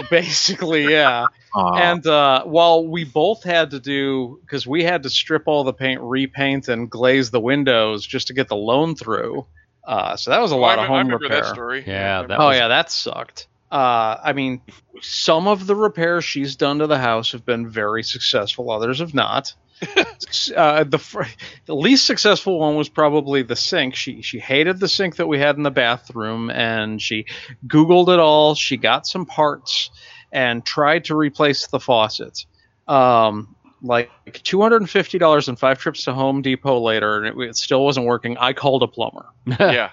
basically, yeah. Aw. And uh, while we both had to do, because we had to strip all the paint, repaint, and glaze the windows just to get the loan through. Uh, so that was a Oh, lot I, of rem- I home remember repair. that story. Yeah, that oh was- yeah, that sucked. Uh, I mean, some of the repairs she's done to the house have been very successful. Others have not. Uh, the fr- the least successful one was probably the sink. She she hated the sink that we had in the bathroom, and she Googled it all. She got some parts and tried to replace the faucet. Um, like two hundred and fifty dollars and five trips to Home Depot later, and it, it still wasn't working. I called a plumber. yeah.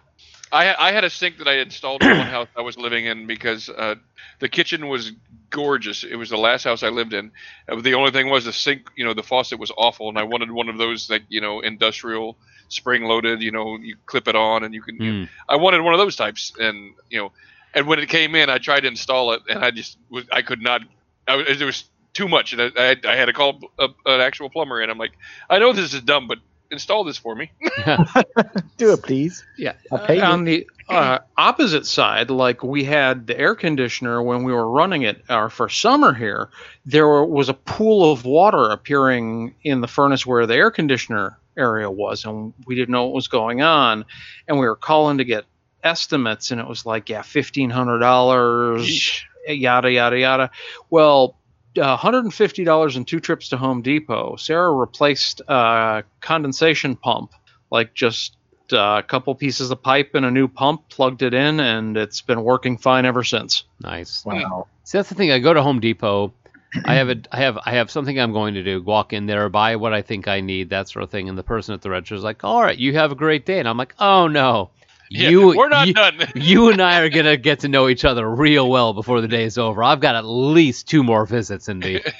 I, I had a sink that I installed in one house I was living in because uh, the kitchen was gorgeous. It was the last house I lived in. Uh, the only thing was the sink, you know, the faucet was awful, and I wanted one of those like you know industrial spring loaded. You know, you clip it on and you can. you know, Hmm. I wanted one of those types, and you know, and when it came in, I tried to install it, and I just was I could not. I, was- it was too much, and I, I, I had to call a, an actual plumber, and I'm like, I know this is dumb, but install this for me. Do it, please. Yeah. I'll pay you. on the uh, opposite side, like we had the air conditioner when we were running it our first summer here, there were, was a pool of water appearing in the furnace where the air conditioner area was, and we didn't know what was going on. And we were calling to get estimates, and it was like, yeah, $1,500, yada, yada, yada. Well, uh, $150 and two trips to Home Depot. Sarah replaced a condensation pump, like just uh, a couple pieces of pipe and a new pump, plugged it in, and it's been working fine ever since. Nice. Wow. See, that's the thing. I go to Home Depot. I have a, I have, I have something I'm going to do. Walk in there, buy what I think I need, that sort of thing. And the person at the register is like, "All right, you have a great day." And I'm like, "Oh no, Yeah, you, we're not you, done. you and I are gonna get to know each other real well before the day is over. I've got at least two more visits in me."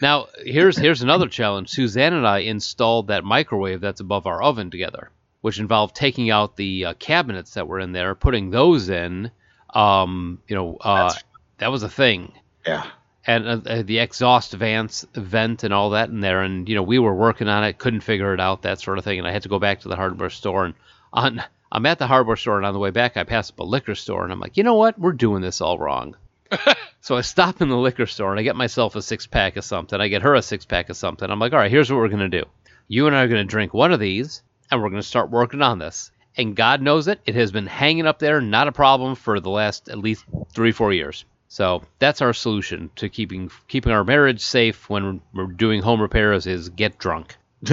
Now, here's here's another challenge. Suzanne and I installed that microwave that's above our oven together, which involved taking out the uh, cabinets that were in there, putting those in. Um, you know, uh, that was a thing. Yeah. and uh, uh, the exhaust vents vent and all that in there and you know we were working on it couldn't figure it out that sort of thing and i had to go back to the hardware store and on i'm at the hardware store and on the way back i pass up a liquor store and i'm like you know what? We're doing this all wrong. So i stop in the liquor store and i get myself a six pack of something. I get her a six pack of something. I'm like all right here's what we're going to do. You and i are going to drink one of these and we're going to start working on this. And god knows it it has been hanging up there not a problem for the last at least three four years. So that's our solution to keeping keeping our marriage safe when we're doing home repairs is get drunk.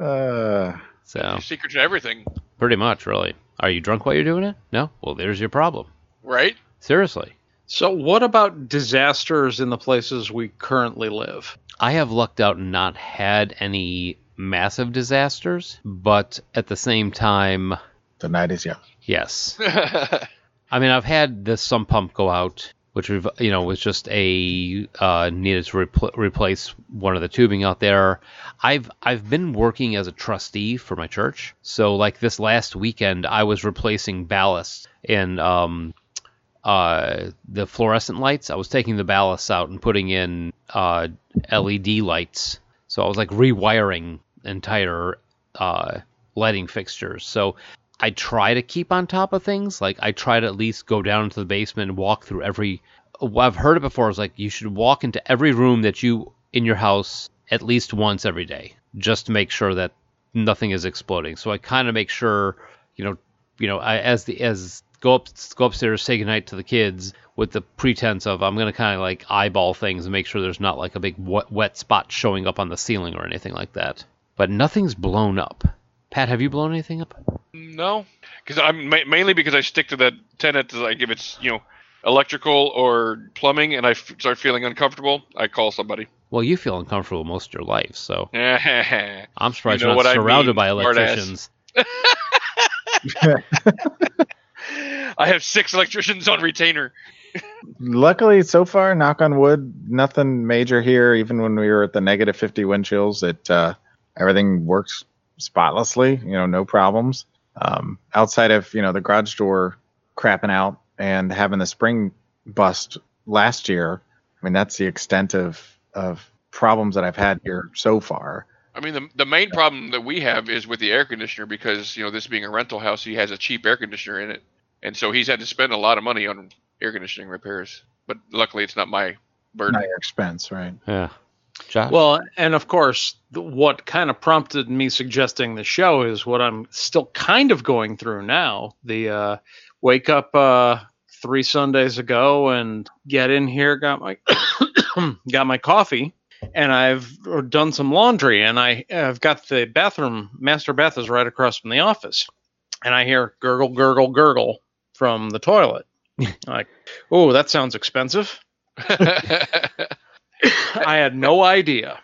uh, So Secret to everything, pretty much, really. Are you drunk while you're doing it? No. Well, there's your problem. right? Seriously, So, what about disasters in the places we currently live? I have lucked out and not had any massive disasters, but at the same time, the night is young. yes. I mean, I've had the sump pump go out, which we've, you know was just a uh, needed to repl- replace one of the tubing out there. I've I've been working as a trustee for my church, so like this last weekend, I was replacing ballast in um, uh, the fluorescent lights. I was taking the ballasts out and putting in uh, LED lights. So I was like rewiring entire uh, lighting fixtures. So I try to keep on top of things. Like I try to at least go down into the basement and walk through every. I've heard it before. It's like you should walk into every room that you in your house at least once every day, just to make sure that nothing is exploding. So I kind of make sure, you know, you know, I, as the as go up go upstairs, say goodnight to the kids with the pretense of I'm gonna kind of like eyeball things and make sure there's not like a big wet, wet spot showing up on the ceiling or anything like that. But nothing's blown up. Pat, have you blown anything up? No, because I'm ma- mainly because I stick to that tenet. is Like if it's you know electrical or plumbing, and I f- start feeling uncomfortable, I call somebody. Well, you feel uncomfortable most of your life, so I I'm surprised You know you are what not I surrounded mean, by electricians. I have six electricians on retainer. Luckily, so far, knock on wood, nothing major here. Even when we were at the negative 50 wind chills, it uh, everything works spotlessly. You know, no problems. Um, outside of you know the garage door crapping out and having the spring bust last year, I mean that's the extent of of problems that I've had here so far. I mean, the, the main problem that we have is with the air conditioner because you know this being a rental house, he has a cheap air conditioner in it, and so he's had to spend a lot of money on air conditioning repairs. But luckily, it's not my burden. Not your expense, right? Yeah. Josh? Well, and of course, what kind of prompted me suggesting the show is what I'm still kind of going through now. The uh, wake up uh, three Sundays ago and get in here, got my got my coffee, and I've done some laundry, and I I've got the bathroom master bath is right across from the office, and I hear gurgle gurgle gurgle from the toilet. like, oh, that sounds expensive. I had no idea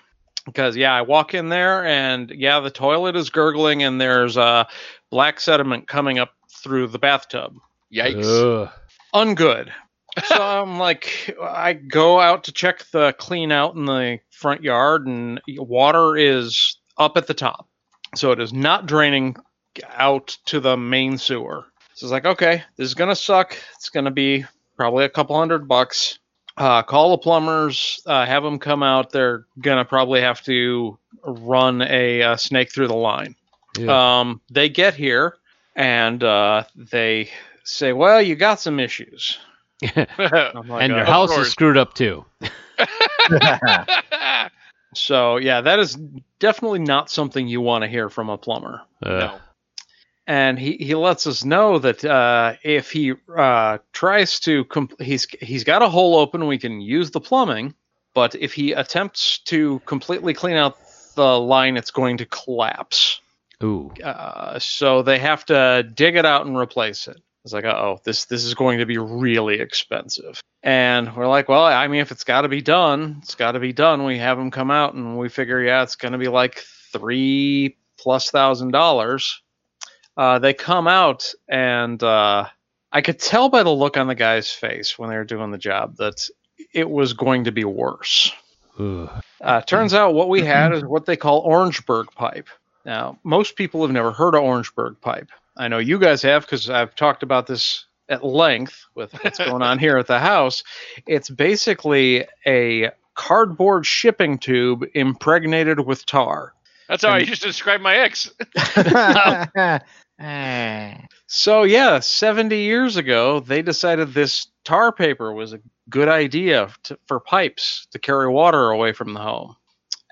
because yeah, I walk in there and yeah, the toilet is gurgling and there's uh, black sediment coming up through the bathtub. Yikes! Ugh. Ungood. So I'm like, I go out to check the clean out in the front yard, and water is up at the top, so it is not draining out to the main sewer. So it's like, okay, this is gonna suck. It's gonna be probably a couple hundred bucks. Uh, call the plumbers, uh, have them come out. They're gonna probably have to run a, uh snake through the line. Yeah. Um, they get here and uh, they say, "Well, you got some issues." Like, and your house course. is screwed up too. So yeah, that is definitely not something you want to hear from a plumber. Uh, no. And he, he lets us know that uh, if he uh, tries to, comp- he's he's got a hole open, we can use the plumbing. But if he attempts to completely clean out the line, it's going to collapse. Ooh. Uh, so they have to dig it out and replace it. It's like, oh, this this is going to be really expensive. And we're like, well, I mean, if it's got to be done, it's got to be done. We have them come out, and we figure, yeah, it's going to be like three plus thousand dollars. Uh, they come out, and uh, I could tell by the look on the guy's face when they were doing the job that it was going to be worse. Uh, turns out what we had is what they call Orangeburg pipe. Now, most people have never heard of Orangeburg pipe. I know you guys have because I've talked about this at length with what's going on here at the house. It's basically a cardboard shipping tube impregnated with tar. That's how I used to describe my ex. So, yeah, 70 years ago, they decided this tar paper was a good idea to, for pipes to carry water away from the home.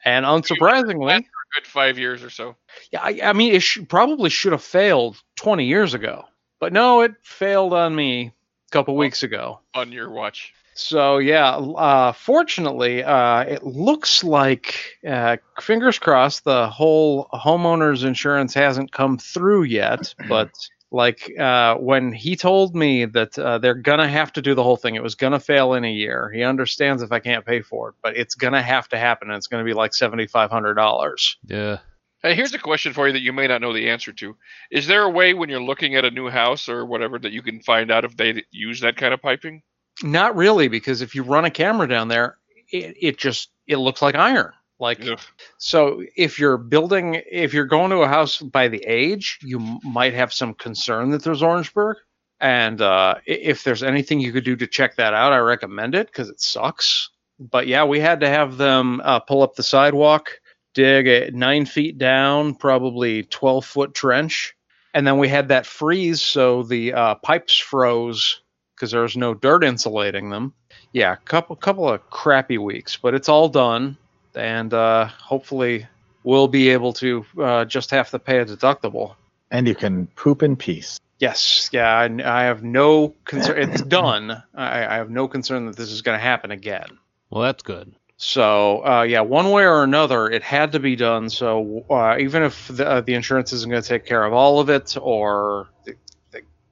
And unsurprisingly, a good five years or so. Yeah, I, I mean, it sh- probably should have failed 20 years ago, but no, it failed on me a couple weeks ago. on your watch. So yeah, uh, fortunately, uh, it looks like uh, fingers crossed the whole homeowners insurance hasn't come through yet. But like uh, when he told me that uh, they're gonna have to do the whole thing, it was gonna fail in a year. He understands if I can't pay for it, but it's gonna have to happen. And it's gonna be like seventy five hundred dollars. Yeah. Hey, here's a question for you that you may not know the answer to. Is there a way when you're looking at a new house or whatever that you can find out if they use that kind of piping? Not really, because if you run a camera down there, it, it just it looks like iron. Like Ugh. so, if you're building, if you're going to a house by the age, you might have some concern that there's Orangeburg. And uh, if there's anything you could do to check that out, I recommend it because it sucks. But yeah, we had to have them uh, pull up the sidewalk, dig a nine feet down, probably 12 foot trench, and then we had that freeze so the uh, pipes froze because there was no dirt insulating them. Yeah, couple couple of crappy weeks, but it's all done, and uh, hopefully we'll be able to uh, just have to pay a deductible. and you can poop in peace. Yes, yeah, I, I have no concern. It's done. I, I have no concern that this is going to happen again. Well, that's good. So uh, yeah, one way or another, it had to be done. So uh, even if the, uh, the insurance isn't going to take care of all of it, or the, the,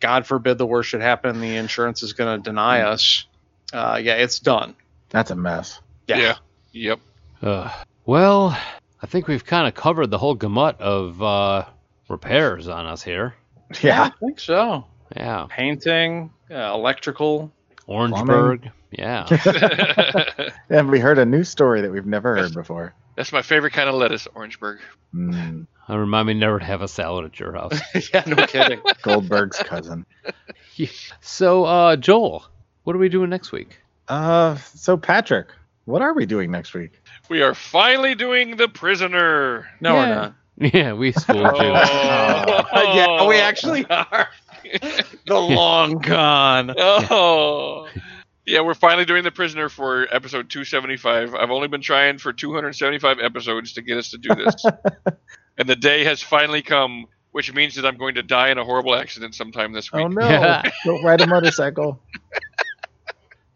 God forbid the worst should happen, the insurance is going to deny us. Uh, yeah, it's done. That's a mess. Yeah. Yep. Uh, well, I think we've kind of covered the whole gamut of uh, repairs on us here. Yeah. I think so. Yeah. Painting, uh, electrical. Orangeburg. Yeah. And we heard a new story that we've never heard before. That's my favorite kind of lettuce, Orangeburg. Mm, Uh, remind me never to have a salad at your house. yeah, no kidding. Goldberg's cousin. so, uh, Joel, what are we doing next week? Uh, so Patrick, what are we doing next week? We are finally doing the prisoner. No, we're not. Yeah, we schooled you. Oh. yeah, we actually are. the long con. Oh. Yeah, we're finally doing the prisoner for episode 275. I've only been trying for 275 episodes to get us to do this. And the day has finally come, which means that I'm going to die in a horrible accident sometime this week. Oh no! Yeah. Don't ride a motorcycle.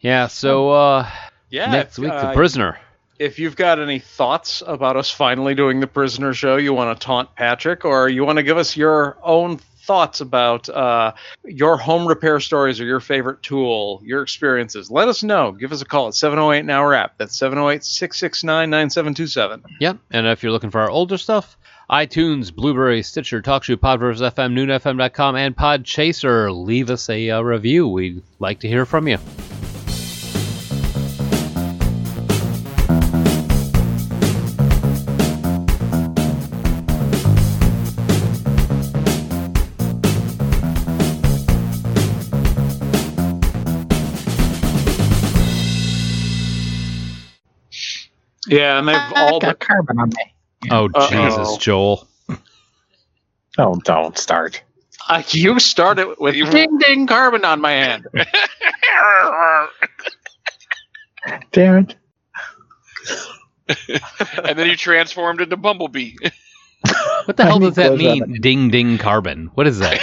Yeah, so uh, Yeah. next week, uh, the prisoner. if you've got any thoughts about us finally doing the prisoner show, you want to taunt Patrick, or you want to give us your own thoughts about uh, your home repair stories or your favorite tool, your experiences, let us know. Give us a call at 708 Now Wrap. That's 708 669 9727. Yep. And if you're looking for our older stuff, iTunes, Blubrry, Stitcher, TalkShoe, Podverse FM, NoonFM.com, and Podchaser. Leave us a uh, review. We'd like to hear from you. Yeah, and they've all got carbon on me. Oh, Uh-oh. Jesus, Joel. Oh, don't start. Uh, you started with ding ding carbon on my hand. Damn it! and then you transformed into Bumblebee. What the I hell need does that mean? Ding, ding, carbon. What is that?